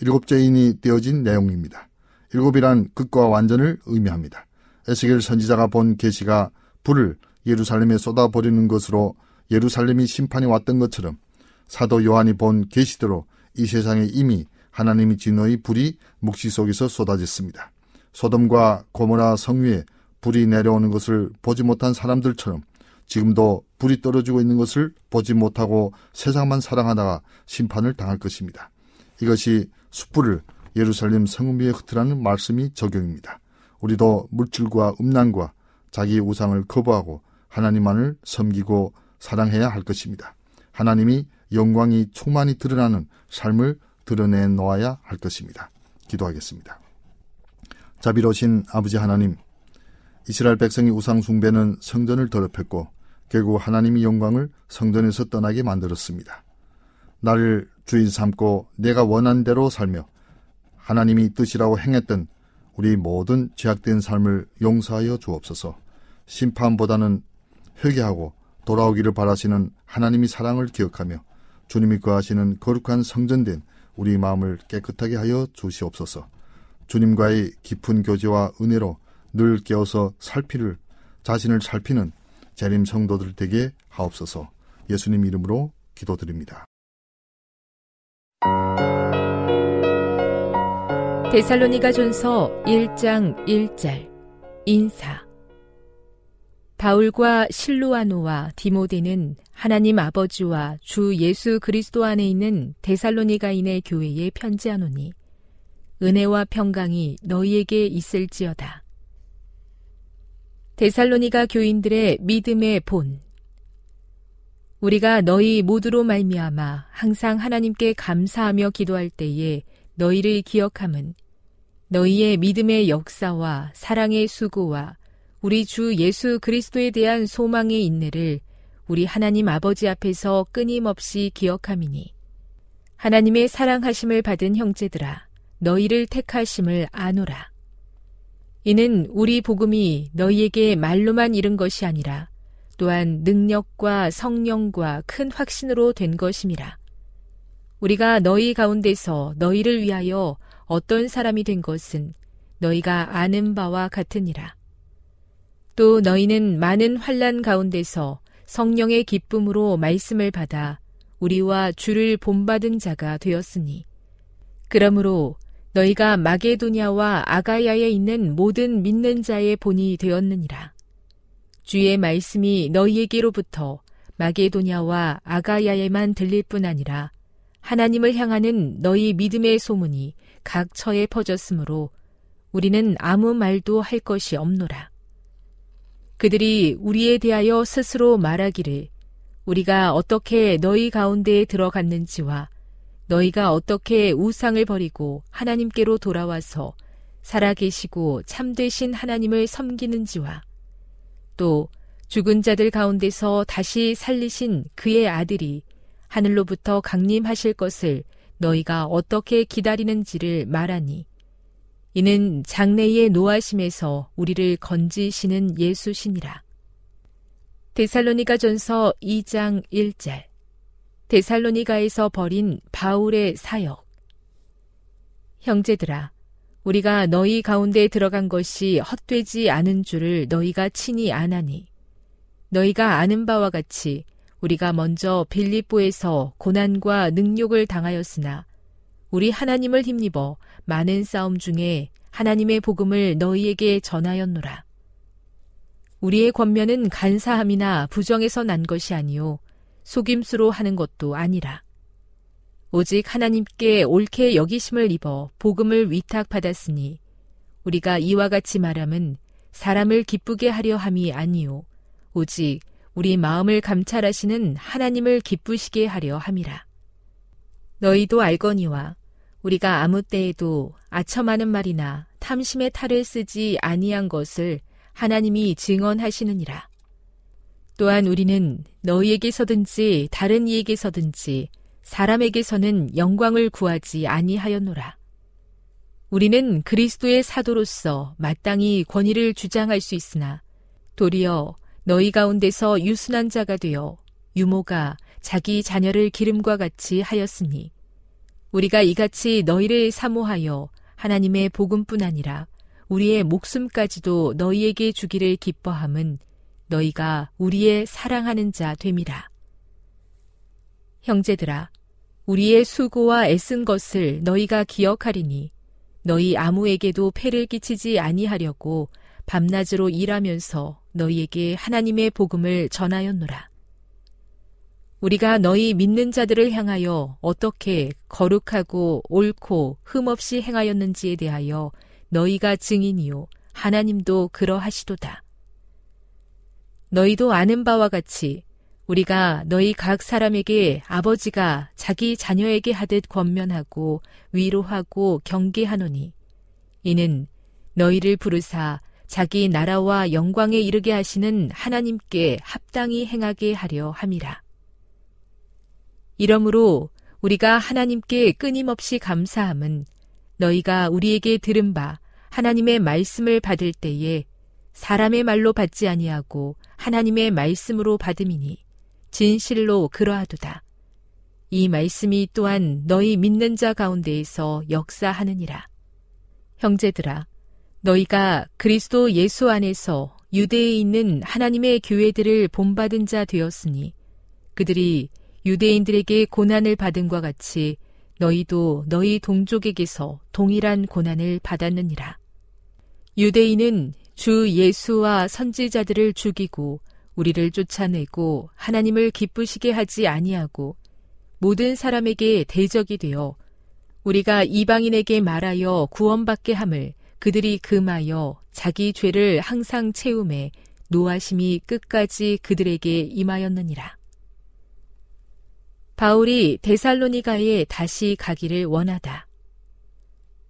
일곱째인이 떼어진 내용입니다. 일곱이란 극과 완전을 의미합니다. 에스겔 선지자가 본 계시가 불을 예루살렘에 쏟아버리는 것으로 예루살렘이 심판이 왔던 것처럼 사도 요한이 본 계시대로 이 세상에 이미 하나님이 진노의 불이 묵시 속에서 쏟아졌습니다. 소돔과 고모라 성위에 불이 내려오는 것을 보지 못한 사람들처럼 지금도 불이 떨어지고 있는 것을 보지 못하고 세상만 사랑하다가 심판을 당할 것입니다. 이것이 숯불을 예루살렘 성읍 위에 흩으라는 말씀이 적용입니다. 우리도 물질과 음란과 자기 우상을 거부하고 하나님만을 섬기고 사랑해야 할 것입니다. 하나님이 영광이 충만히 드러나는 삶을 드러내 놓아야 할 것입니다. 기도하겠습니다. 자비로우신 아버지 하나님, 이스라엘 백성이 우상 숭배는 성전을 더럽혔고 결국 하나님이 영광을 성전에서 떠나게 만들었습니다. 나를 주인 삼고 내가 원한 대로 살며 하나님이 뜻이라고 행했던 우리 모든 죄악된 삶을 용서하여 주옵소서. 심판보다는 회개하고 돌아오기를 바라시는 하나님의 사랑을 기억하며 주님이 거하시는 거룩한 성전된 우리 마음을 깨끗하게 하여 주시옵소서. 주님과의 깊은 교제와 은혜로 늘 깨어서 살피를 자신을 살피는 재림 성도들 되게 하옵소서. 예수님 이름으로 기도드립니다. 데살로니가 전서 1장 1절 인사 바울과 실루아노와 디모데는 하나님 아버지와 주 예수 그리스도 안에 있는 데살로니가인의 교회에 편지하노니 은혜와 평강이 너희에게 있을지어다. 데살로니가 교인들의 믿음의 본 우리가 너희 모두로 말미암아 항상 하나님께 감사하며 기도할 때에 너희를 기억함은 너희의 믿음의 역사와 사랑의 수고와 우리 주 예수 그리스도에 대한 소망의 인내를 우리 하나님 아버지 앞에서 끊임없이 기억함이니 하나님의 사랑하심을 받은 형제들아 너희를 택하심을 아노라. 이는 우리 복음이 너희에게 말로만 이른 것이 아니라 또한 능력과 성령과 큰 확신으로 된 것임이라. 우리가 너희 가운데서 너희를 위하여 어떤 사람이 된 것은 너희가 아는 바와 같으니라. 또 너희는 많은 환란 가운데서 성령의 기쁨으로 말씀을 받아 우리와 주를 본받은 자가 되었으니 그러므로 너희가 마게도냐와 아가야에 있는 모든 믿는 자의 본이 되었느니라. 주의 말씀이 너희에게로부터 마게도냐와 아가야에만 들릴 뿐 아니라 하나님을 향하는 너희 믿음의 소문이 각 처에 퍼졌으므로 우리는 아무 말도 할 것이 없노라. 그들이 우리에 대하여 스스로 말하기를 우리가 어떻게 너희 가운데에 들어갔는지와 너희가 어떻게 우상을 버리고 하나님께로 돌아와서 살아계시고 참되신 하나님을 섬기는지와 또 죽은 자들 가운데서 다시 살리신 그의 아들이 하늘로부터 강림하실 것을 너희가 어떻게 기다리는지를 말하니 이는 장래의 노하심에서 우리를 건지시는 예수시니라. 데살로니가 전서 2장 1절 데살로니가에서 벌인 바울의 사역 형제들아 우리가 너희 가운데 들어간 것이 헛되지 않은 줄을 너희가 친히 아나니 너희가 아는 바와 같이 우리가 먼저 빌립보에서 고난과 능욕을 당하였으나 우리 하나님을 힘입어 많은 싸움 중에 하나님의 복음을 너희에게 전하였노라. 우리의 권면은 간사함이나 부정에서 난 것이 아니요 속임수로 하는 것도 아니라 오직 하나님께 옳게 여기심을 입어 복음을 위탁받았으니 우리가 이와 같이 말함은 사람을 기쁘게 하려 함이 아니요 오직 우리 마음을 감찰하시는 하나님을 기쁘시게 하려 함이라. 너희도 알거니와 우리가 아무 때에도 아첨하는 말이나 탐심의 탈을 쓰지 아니한 것을 하나님이 증언하시느니라. 또한 우리는 너희에게서든지 다른 이에게서든지 사람에게서는 영광을 구하지 아니하였노라. 우리는 그리스도의 사도로서 마땅히 권위를 주장할 수 있으나 도리어 너희 가운데서 유순한 자가 되어 유모가 자기 자녀를 기름과 같이 하였으니 우리가 이같이 너희를 사모하여 하나님의 복음뿐 아니라 우리의 목숨까지도 너희에게 주기를 기뻐함은 너희가 우리의 사랑하는 자 됨이라. 형제들아, 우리의 수고와 애쓴 것을 너희가 기억하리니 너희 아무에게도 폐를 끼치지 아니하려고 밤낮으로 일하면서 너희에게 하나님의 복음을 전하였노라. 우리가 너희 믿는 자들을 향하여 어떻게 거룩하고 옳고 흠없이 행하였는지에 대하여 너희가 증인이요 하나님도 그러하시도다. 너희도 아는 바와 같이 우리가 너희 각 사람에게 아버지가 자기 자녀에게 하듯 권면하고 위로하고 경계하노니 이는 너희를 부르사 자기 나라와 영광에 이르게 하시는 하나님께 합당히 행하게 하려 함이라. 이러므로 우리가 하나님께 끊임없이 감사함은 너희가 우리에게 들은 바 하나님의 말씀을 받을 때에 사람의 말로 받지 아니하고 하나님의 말씀으로 받음이니 진실로 그러하도다. 이 말씀이 또한 너희 믿는 자 가운데에서 역사하느니라. 형제들아, 너희가 그리스도 예수 안에서 유대에 있는 하나님의 교회들을 본받은 자 되었으니 그들이 유대인들에게 고난을 받은과 같이 너희도 너희 동족에게서 동일한 고난을 받았느니라. 유대인은 주 예수와 선지자들을 죽이고 우리를 쫓아내고 하나님을 기쁘시게 하지 아니하고 모든 사람에게 대적이 되어 우리가 이방인에게 말하여 구원받게 함을 그들이 금하여 자기 죄를 항상 채움에 노하심이 끝까지 그들에게 임하였느니라. 바울이 데살로니가에 다시 가기를 원하다.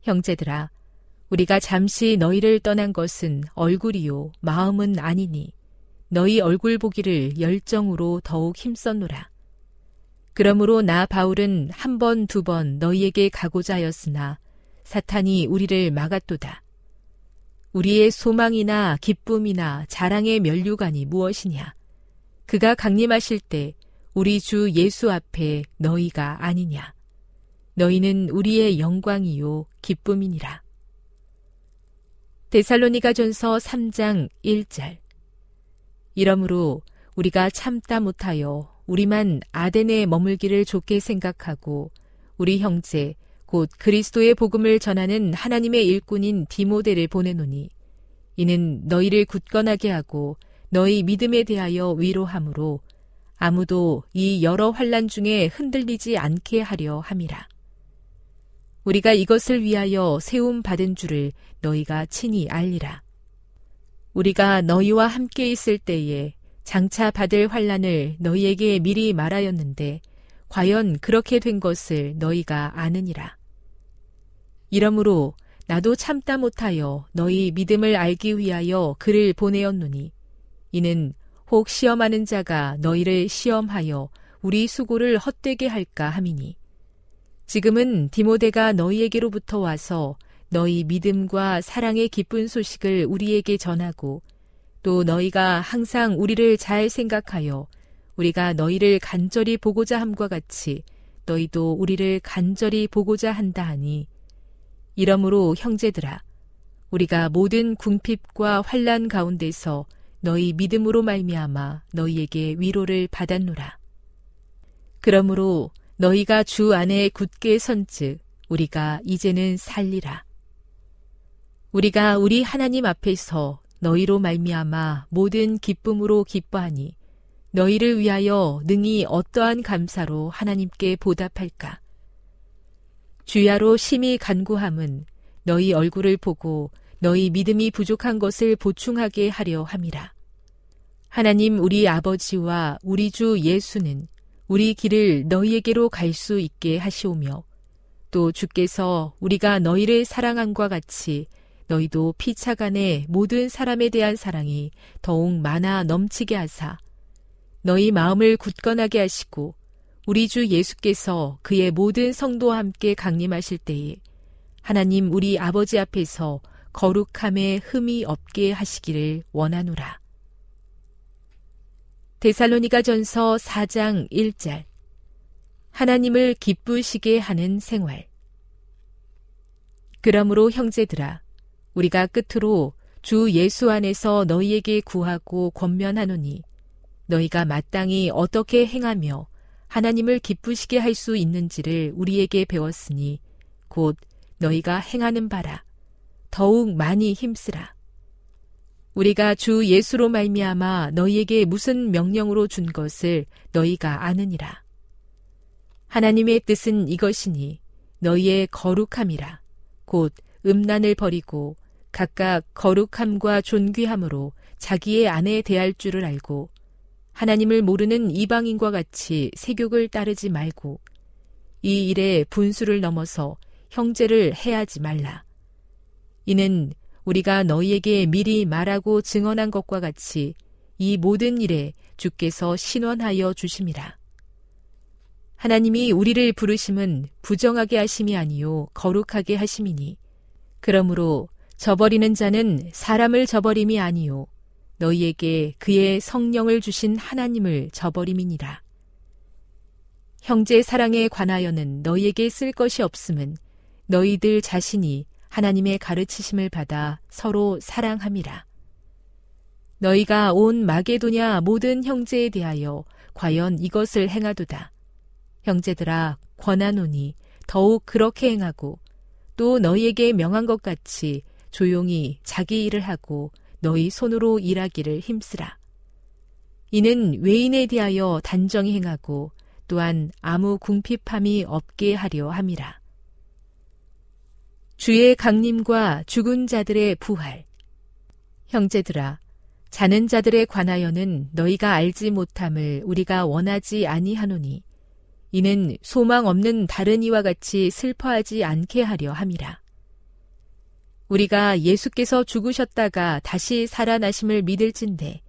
형제들아, 우리가 잠시 너희를 떠난 것은 얼굴이요, 마음은 아니니, 너희 얼굴 보기를 열정으로 더욱 힘썼노라. 그러므로 나 바울은 한 번, 두 번 너희에게 가고자 하였으나, 사탄이 우리를 막았도다. 우리의 소망이나 기쁨이나 자랑의 면류관이 무엇이냐? 그가 강림하실 때 우리 주 예수 앞에 너희가 아니냐. 너희는 우리의 영광이요 기쁨이니라. 데살로니가 전서 3장 1절. 이러므로 우리가 참다 못하여 우리만 아덴에 머물기를 좋게 생각하고 우리 형제 곧 그리스도의 복음을 전하는 하나님의 일꾼인 디모데를 보내노니 이는 너희를 굳건하게 하고 너희 믿음에 대하여 위로함으로 아무도 이 여러 환란 중에 흔들리지 않게 하려 함이라. 우리가 이것을 위하여 세움 받은 줄을 너희가 친히 알리라. 우리가 너희와 함께 있을 때에 장차 받을 환란을 너희에게 미리 말하였는데 과연 그렇게 된 것을 너희가 아느니라. 이러므로 나도 참다 못하여 너희 믿음을 알기 위하여 그를 보내었노니 이는 혹 시험하는 자가 너희를 시험하여 우리 수고를 헛되게 할까 함이니 지금은 디모데가 너희에게로부터 와서 너희 믿음과 사랑의 기쁜 소식을 우리에게 전하고 또 너희가 항상 우리를 잘 생각하여 우리가 너희를 간절히 보고자 함과 같이 너희도 우리를 간절히 보고자 한다 하니 이러므로 형제들아 우리가 모든 궁핍과 환란 가운데서 너희 믿음으로 말미암아 너희에게 위로를 받았노라. 그러므로 너희가 주 안에 굳게 선즉 우리가 이제는 살리라. 우리가 우리 하나님 앞에서 너희로 말미암아 모든 기쁨으로 기뻐하니 너희를 위하여 능히 어떠한 감사로 하나님께 보답할까? 주야로 심히 간구함은 너희 얼굴을 보고 너희 믿음이 부족한 것을 보충하게 하려 함이라. 하나님 우리 아버지와 우리 주 예수는 우리 길을 너희에게로 갈 수 있게 하시오며 또 주께서 우리가 너희를 사랑함과 같이 너희도 피차간에 모든 사람에 대한 사랑이 더욱 많아 넘치게 하사. 너희 마음을 굳건하게 하시고 우리 주 예수께서 그의 모든 성도와 함께 강림하실 때에 하나님 우리 아버지 앞에서 거룩함에 흠이 없게 하시기를 원하노라. 데살로니가 전서 4장 1절. 하나님을 기쁘시게 하는 생활. 그러므로 형제들아 우리가 끝으로 주 예수 안에서 너희에게 구하고 권면하노니 너희가 마땅히 어떻게 행하며 하나님을 기쁘시게 할 수 있는지를 우리에게 배웠으니 곧 너희가 행하는 바라 더욱 많이 힘쓰라. 우리가 주 예수로 말미암아 너희에게 무슨 명령으로 준 것을 너희가 아느니라. 하나님의 뜻은 이것이니 너희의 거룩함이라. 곧 음란을 버리고 각각 거룩함과 존귀함으로 자기의 아내에 대할 줄을 알고 하나님을 모르는 이방인과 같이 세욕을 따르지 말고 이 일에 분수를 넘어서 형제를 해하지 말라. 이는 우리가 너희에게 미리 말하고 증언한 것과 같이 이 모든 일에 주께서 신원하여 주심이라. 하나님이 우리를 부르심은 부정하게 하심이 아니요 거룩하게 하심이니 그러므로 저버리는 자는 사람을 저버림이 아니요 너희에게 그의 성령을 주신 하나님을 저버림이니라. 형제 사랑에 관하여는 너희에게 쓸 것이 없음은 너희들 자신이 하나님의 가르치심을 받아 서로 사랑함이라. 너희가 온 마게도냐 모든 형제에 대하여 과연 이것을 행하도다. 형제들아 권하노니 더욱 그렇게 행하고 또 너희에게 명한 것 같이 조용히 자기 일을 하고 너희 손으로 일하기를 힘쓰라. 이는 외인에 대하여 단정히 행하고 또한 아무 궁핍함이 없게 하려 함이라. 주의 강림과 죽은 자들의 부활. 형제들아, 자는 자들에 관하여는 너희가 알지 못함을 우리가 원하지 아니하노니, 이는 소망 없는 다른 이와 같이 슬퍼하지 않게 하려 함이라. 우리가 예수께서 죽으셨다가 다시 살아나심을 믿을진데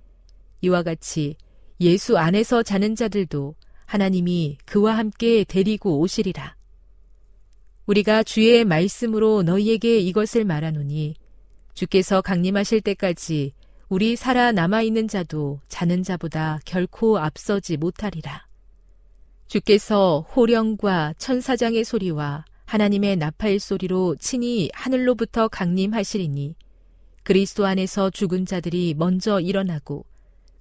이와 같이 예수 안에서 자는 자들도 하나님이 그와 함께 데리고 오시리라. 우리가 주의 말씀으로 너희에게 이것을 말하노니 주께서 강림하실 때까지 우리 살아 남아 있는 자도 자는 자보다 결코 앞서지 못하리라. 주께서 호령과 천사장의 소리와 하나님의 나팔 소리로 친히 하늘로부터 강림하시리니 그리스도 안에서 죽은 자들이 먼저 일어나고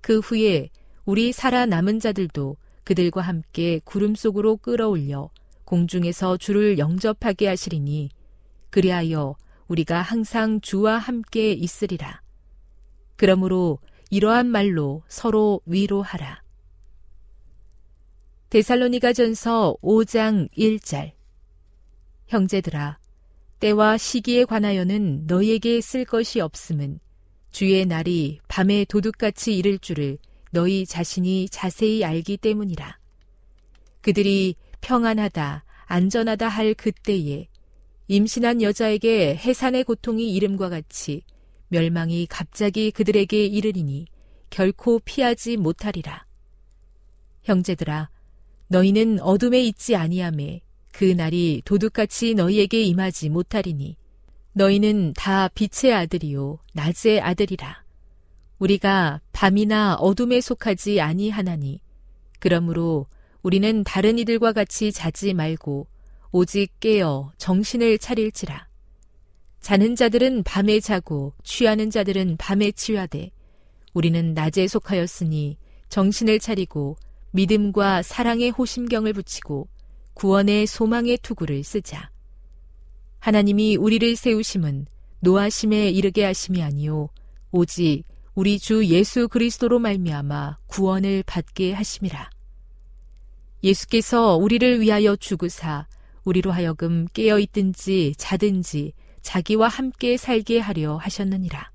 그 후에 우리 살아남은 자들도 그들과 함께 구름 속으로 끌어올려 공중에서 주를 영접하게 하시리니 그리하여 우리가 항상 주와 함께 있으리라. 그러므로 이러한 말로 서로 위로하라. 데살로니가 전서 5장 1절 형제들아 때와 시기에 관하여는 너희에게 쓸 것이 없음은 주의 날이 밤에 도둑같이 이를 줄을 너희 자신이 자세히 알기 때문이라. 그들이 평안하다, 안전하다 할 그때에 임신한 여자에게 해산의 고통이 이름과 같이 멸망이 갑자기 그들에게 이르리니 결코 피하지 못하리라. 형제들아, 너희는 어둠에 있지 아니함에 그 날이 도둑같이 너희에게 임하지 못하리니 너희는 다 빛의 아들이요 낮의 아들이라. 우리가 밤이나 어둠에 속하지 아니하나니 그러므로 우리는 다른 이들과 같이 자지 말고 오직 깨어 정신을 차릴지라. 자는 자들은 밤에 자고 취하는 자들은 밤에 취하되 우리는 낮에 속하였으니 정신을 차리고 믿음과 사랑의 호심경을 붙이고 구원의 소망의 투구를 쓰자. 하나님이 우리를 세우심은 노하심에 이르게 하심이 아니요 오직 우리 주 예수 그리스도로 말미암아 구원을 받게 하심이라. 예수께서 우리를 위하여 죽으사 우리로 하여금 깨어 있든지 자든지 자기와 함께 살게 하려 하셨느니라.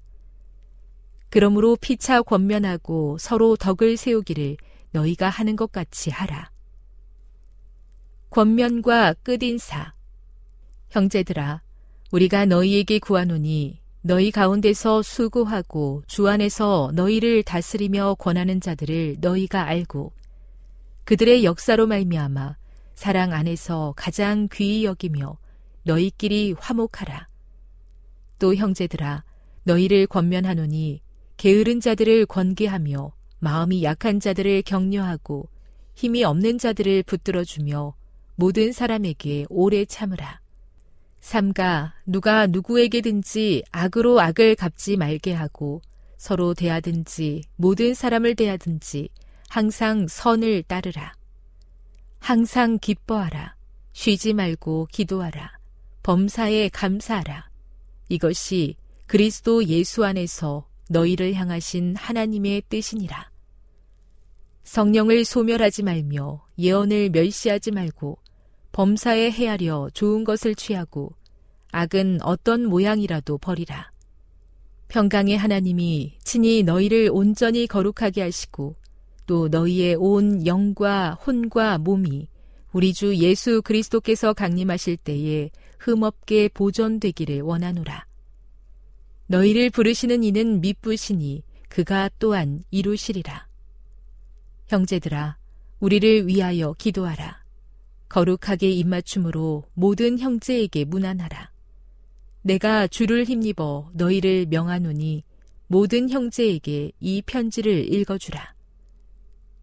그러므로 피차 권면하고 서로 덕을 세우기를 너희가 하는 것 같이 하라. 권면과 끝인사. 형제들아, 우리가 너희에게 구하노니 너희 가운데서 수고하고 주 안에서 너희를 다스리며 권하는 자들을 너희가 알고 그들의 역사로 말미암아 사랑 안에서 가장 귀히 여기며 너희끼리 화목하라. 또 형제들아, 너희를 권면하노니 게으른 자들을 권계하며 마음이 약한 자들을 격려하고 힘이 없는 자들을 붙들어 주며 모든 사람에게 오래 참으라. 삼가 누가 누구에게든지 악으로 악을 갚지 말게 하고 서로 대하든지 모든 사람을 대하든지 항상 선을 따르라. 항상 기뻐하라. 쉬지 말고 기도하라. 범사에 감사하라. 이것이 그리스도 예수 안에서 너희를 향하신 하나님의 뜻이니라. 성령을 소멸하지 말며 예언을 멸시하지 말고 범사에 헤아려 좋은 것을 취하고 악은 어떤 모양이라도 버리라. 평강의 하나님이 친히 너희를 온전히 거룩하게 하시고 또 너희의 온 영과 혼과 몸이 우리 주 예수 그리스도께서 강림하실 때에 흠없게 보존되기를 원하노라. 너희를 부르시는 이는 미쁘시니 그가 또한 이루시리라. 형제들아, 우리를 위하여 기도하라. 거룩하게 입맞춤으로 모든 형제에게 무난하라. 내가 주를 힘입어 너희를 명하노니 모든 형제에게 이 편지를 읽어주라.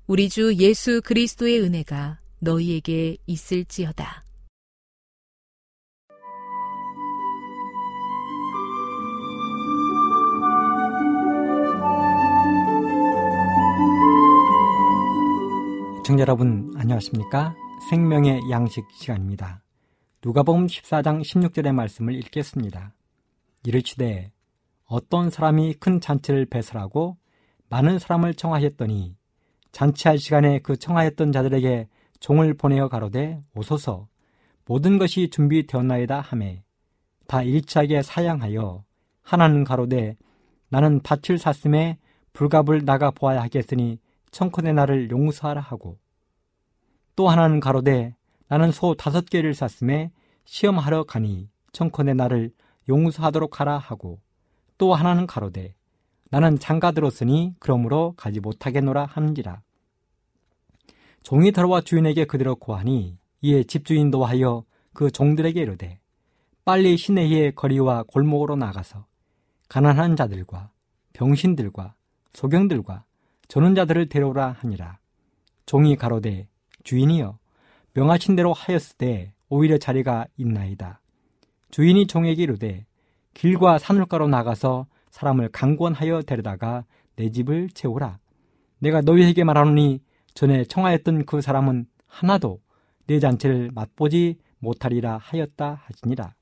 우리 주 예수 그리스도의 은혜가 너희에게 있을지어다. 시청자 여러분 안녕하십니까? 생명의 양식 시간입니다. 누가복음 14장 16절의 말씀을 읽겠습니다. 이르시되 어떤 사람이 큰 잔치를 배설하고 많은 사람을 청하였더니 잔치할 시간에 그 청하였던 자들에게 종을 보내어 가로되 오소서 모든 것이 준비되었나이다 하매 다 일치하게 사양하여 하나는 가로되 나는 밭을 샀음에 불갑을 나가 보아야 하겠으니 청컨의 나를 용서하라 하고 또 하나는 가로되 나는 소 다섯 개를 샀음에 시험하러 가니 청컨의 나를 용서하도록 하라 하고 또 하나는 가로되 나는 장가 들었으니 그러므로 가지 못하겠노라 하는지라 종이 들어와 주인에게 그대로 고하니 이에 집주인도 하여 그 종들에게 이르되 빨리 시내의 거리와 골목으로 나가서 가난한 자들과 병신들과 소경들과 저는 자들을 데려오라 하니라. 종이 가로되 주인이여 명하신 대로 하였을 때 오히려 자리가 있나이다. 주인이 종에게 이르되 길과 산울가로 나가서 사람을 강권하여 데려다가 내 집을 채우라. 내가 너희에게 말하노니 전에 청하였던 그 사람은 하나도 내 잔치를 맛보지 못하리라 하였다 하시니라.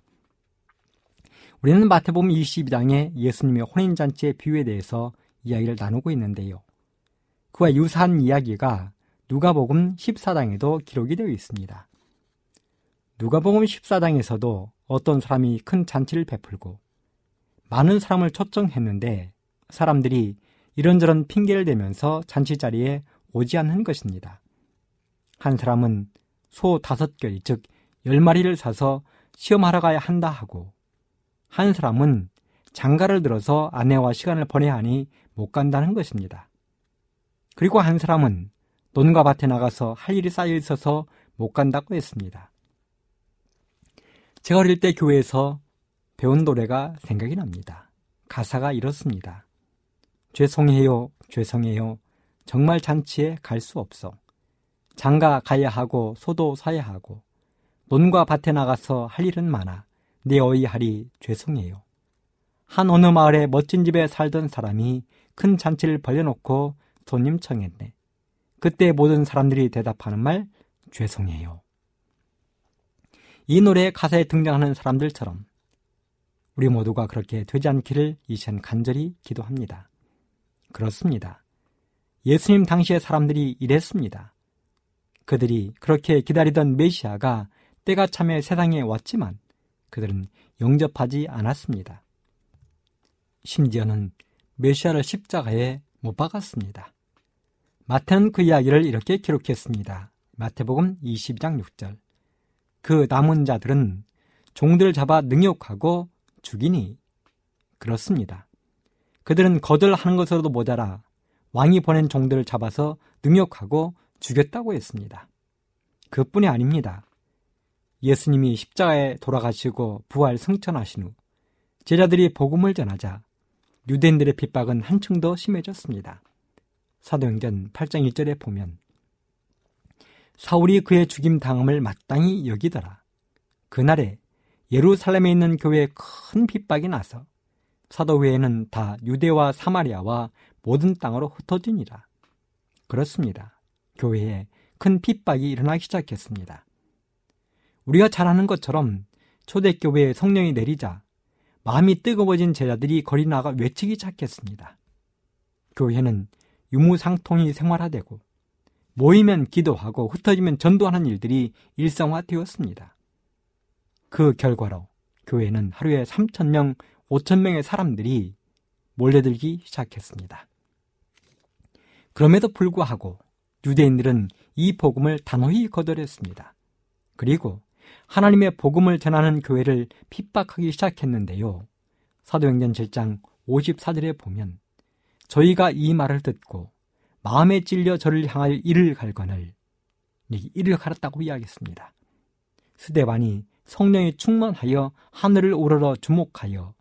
우리는 마태복음 22장에 예수님의 혼인잔치의 비유에 대해서 이야기를 나누고 있는데요. 그와 유사한 이야기가 누가복음 14장에도 기록이 되어 있습니다. 누가복음 14장에서도 어떤 사람이 큰 잔치를 베풀고 많은 사람을 초청했는데 사람들이 이런저런 핑계를 대면서 잔치 자리에 오지 않는 것입니다. 한 사람은 소 다섯 결, 즉, 열 마리를 사서 시험하러 가야 한다 하고, 한 사람은 장가를 들어서 아내와 시간을 보내야 하니 못 간다는 것입니다. 그리고 한 사람은 논과 밭에 나가서 할 일이 쌓여 있어서 못 간다고 했습니다. 제가 어릴 때 교회에서 배운 노래가 생각이 납니다. 가사가 이렇습니다. 죄송해요, 죄송해요. 정말 잔치에 갈 수 없어. 장가 가야 하고 소도 사야 하고 논과 밭에 나가서 할 일은 많아. 내 어이하리 죄송해요. 한 어느 마을에 멋진 집에 살던 사람이 큰 잔치를 벌려놓고 손님 청했네. 그때 모든 사람들이 대답하는 말 죄송해요. 이 노래의 가사에 등장하는 사람들처럼 우리 모두가 그렇게 되지 않기를 이젠 간절히 기도합니다. 그렇습니다. 예수님 당시의 사람들이 이랬습니다. 그들이 그렇게 기다리던 메시아가 때가 참에 세상에 왔지만 그들은 영접하지 않았습니다. 심지어는 메시아를 십자가에 못 박았습니다. 마태는 그 이야기를 이렇게 기록했습니다. 마태복음 22장 6절. 그 남은 자들은 종들을 잡아 능욕하고 죽이니 그렇습니다. 그들은 거절하는 것으로도 모자라 왕이 보낸 종들을 잡아서 능욕하고 죽였다고 했습니다. 그뿐이 아닙니다. 예수님이 십자가에 돌아가시고 부활 승천하신 후 제자들이 복음을 전하자 유대인들의 핍박은 한층 더 심해졌습니다. 사도행전 8장 1절에 보면 사울이 그의 죽임 당함을 마땅히 여기더라. 그날에 예루살렘에 있는 교회에 큰 핍박이 나서 사도 회에는 다 유대와 사마리아와 모든 땅으로 흩어지니라. 그렇습니다. 교회에 큰 핍박이 일어나기 시작했습니다. 우리가 잘 아는 것처럼 초대교회에 성령이 내리자 마음이 뜨거워진 제자들이 거리 나가 외치기 시작했습니다. 교회는 유무상통이 생활화되고 모이면 기도하고 흩어지면 전도하는 일들이 일상화되었습니다. 그 결과로 교회는 하루에 3천명 5천 명의 사람들이 몰려들기 시작했습니다. 그럼에도 불구하고 유대인들은 이 복음을 단호히 거절했습니다. 그리고 하나님의 복음을 전하는 교회를 핍박하기 시작했는데요. 사도행전 7장 54절에 보면 저희가 이 말을 듣고 마음에 찔려 저를 향하여 이를 갈거늘 이를 갈았다고 이야기했습니다. 스데반이 성령에 충만하여 하늘을 우러러 주목하여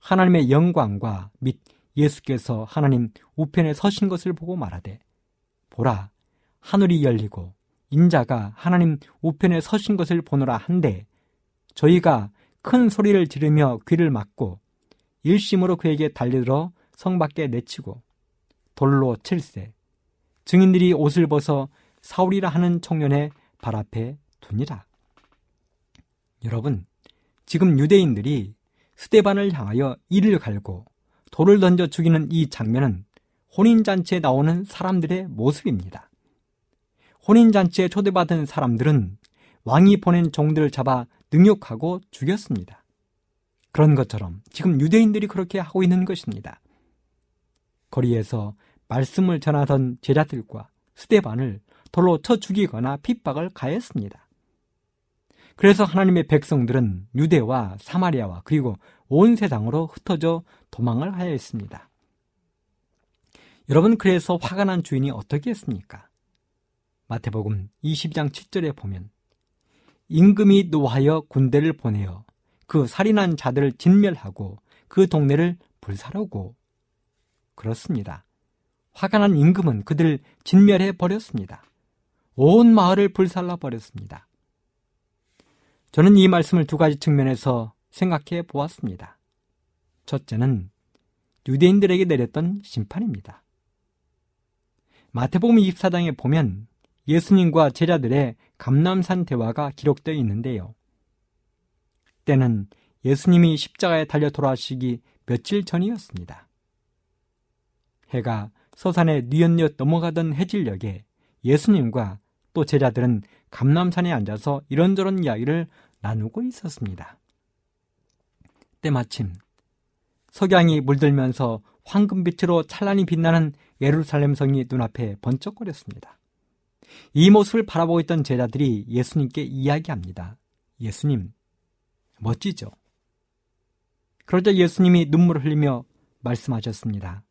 하나님의 영광과 및 예수께서 하나님 우편에 서신 것을 보고 말하되 보라 하늘이 열리고 인자가 하나님 우편에 서신 것을 보노라 한데 저희가 큰 소리를 지르며 귀를 막고 일심으로 그에게 달려들어 성 밖에 내치고 돌로 칠세 증인들이 옷을 벗어 사울이라 하는 청년의 발 앞에 두니라. 여러분, 지금 유대인들이 스테반을 향하여 이를 갈고 돌을 던져 죽이는 이 장면은 혼인잔치에 나오는 사람들의 모습입니다. 혼인잔치에 초대받은 사람들은 왕이 보낸 종들을 잡아 능욕하고 죽였습니다. 그런 것처럼 지금 유대인들이 그렇게 하고 있는 것입니다. 거리에서 말씀을 전하던 제자들과 스테반을 돌로 쳐 죽이거나 핍박을 가했습니다. 그래서 하나님의 백성들은 유대와 사마리아와 그리고 온 세상으로 흩어져 도망을 하였습니다. 여러분 그래서 화가 난 주인이 어떻게 했습니까? 마태복음 20장 7절에 보면 임금이 노하여 군대를 보내어 그 살인한 자들을 진멸하고 그 동네를 불사르고 그렇습니다. 화가 난 임금은 그들을 진멸해 버렸습니다. 온 마을을 불살라 버렸습니다. 저는 이 말씀을 두 가지 측면에서 생각해 보았습니다. 첫째는 유대인들에게 내렸던 심판입니다. 마태복음 24장에 보면 예수님과 제자들의 감남산 대화가 기록되어 있는데요. 때는 예수님이 십자가에 달려 돌아가시기 며칠 전이었습니다. 해가 서산에 뉘엿뉘엿 넘어가던 해질녘에 예수님과 또 제자들은 감남산에 앉아서 이런저런 이야기를 나누고 있었습니다. 때마침 석양이 물들면서 황금빛으로 찬란히 빛나는 예루살렘 성이 눈앞에 번쩍거렸습니다. 이 모습을 바라보고 있던 제자들이 예수님께 이야기합니다. 예수님, 멋지죠? 그러자 예수님이 눈물을 흘리며 말씀하셨습니다.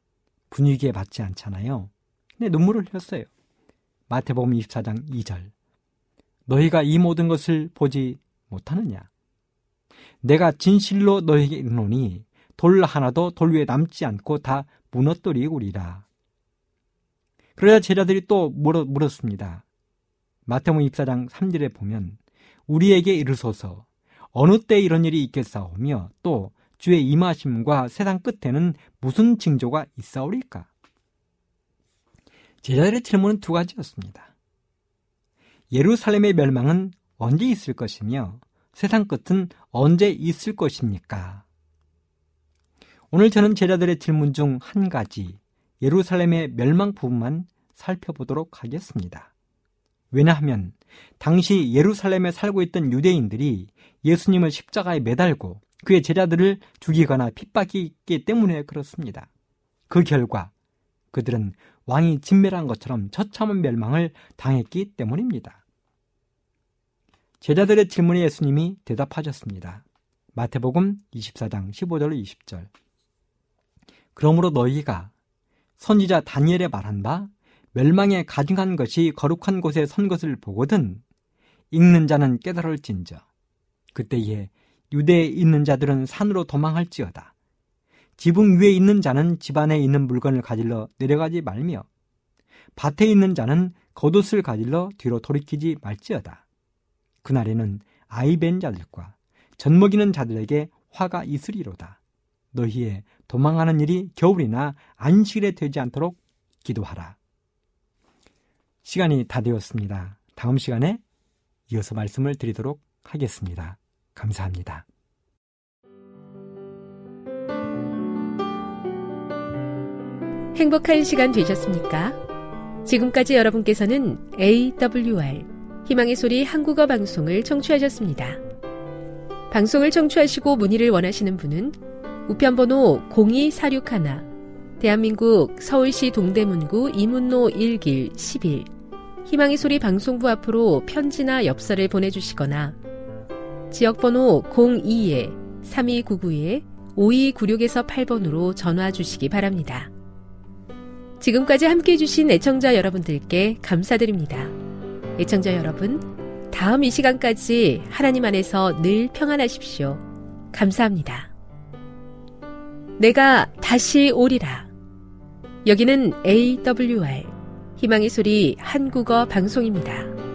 분위기에 맞지 않잖아요. 근데 눈물을 흘렸어요. 마태복음 24장 2절. 너희가 이 모든 것을 보지 못하느냐? 내가 진실로 너희에게 이르노니 돌 하나도 돌 위에 남지 않고 다 무너뜨리우리라. 그러자 제자들이 또 물었, 물었습니다. 마태복음 24장 3절에 보면 우리에게 이르소서 어느 때 이런 일이 있겠사오며 또 주의 임하심과 세상 끝에는 무슨 징조가 있사오리까? 제자들의 질문은 두 가지였습니다. 예루살렘의 멸망은 언제 있을 것이며 세상 끝은 언제 있을 것입니까? 오늘 저는 제자들의 질문 중 한 가지, 예루살렘의 멸망 부분만 살펴보도록 하겠습니다. 왜냐하면 당시 예루살렘에 살고 있던 유대인들이 예수님을 십자가에 매달고 그의 제자들을 죽이거나 핍박했기 때문에 그렇습니다. 그 결과 그들은 왕이 진멸한 것처럼 처참한 멸망을 당했기 때문입니다. 제자들의 질문에 예수님이 대답하셨습니다. 마태복음 24장 15절 20절. 그러므로 너희가 선지자 다니엘의 말한 바 멸망에 가증한 것이 거룩한 곳에 선 것을 보거든 읽는 자는 깨달을진저 그때에 유대에 있는 자들은 산으로 도망할지어다. 지붕 위에 있는 자는 집 안에 있는 물건을 가질러 내려가지 말며 밭에 있는 자는 겉옷을 가질러 뒤로 돌이키지 말지어다. 그날에는 아이벤 자들과 젖 먹이는 자들에게 화가 있으리로다. 너희의 도망하는 일이 겨울이나 안식일에 되지 않도록 기도하라. 시간이 다 되었습니다. 다음 시간에 이어서 말씀을 드리도록 하겠습니다. 감사합니다. 행복한 시간 되셨습니까? 지금까지 여러분께서는 AWR 희망의 소리 한국어 방송을 청취하셨습니다. 방송을 청취하시고 문의를 원하시는 분은 우편번호 02461 대한민국 서울시 동대문구 이문로 1길 11 희망의 소리 방송부 앞으로 편지나 엽서를 보내주시거나 지역번호 02-3299-5296에서 8번으로 전화 주시기 바랍니다. 지금까지 함께 해주신 애청자 여러분들께 감사드립니다. 애청자 여러분, 다음 이 시간까지 하나님 안에서 늘 평안하십시오. 감사합니다. 내가 다시 오리라. 여기는 AWR 희망의 소리 한국어 방송입니다.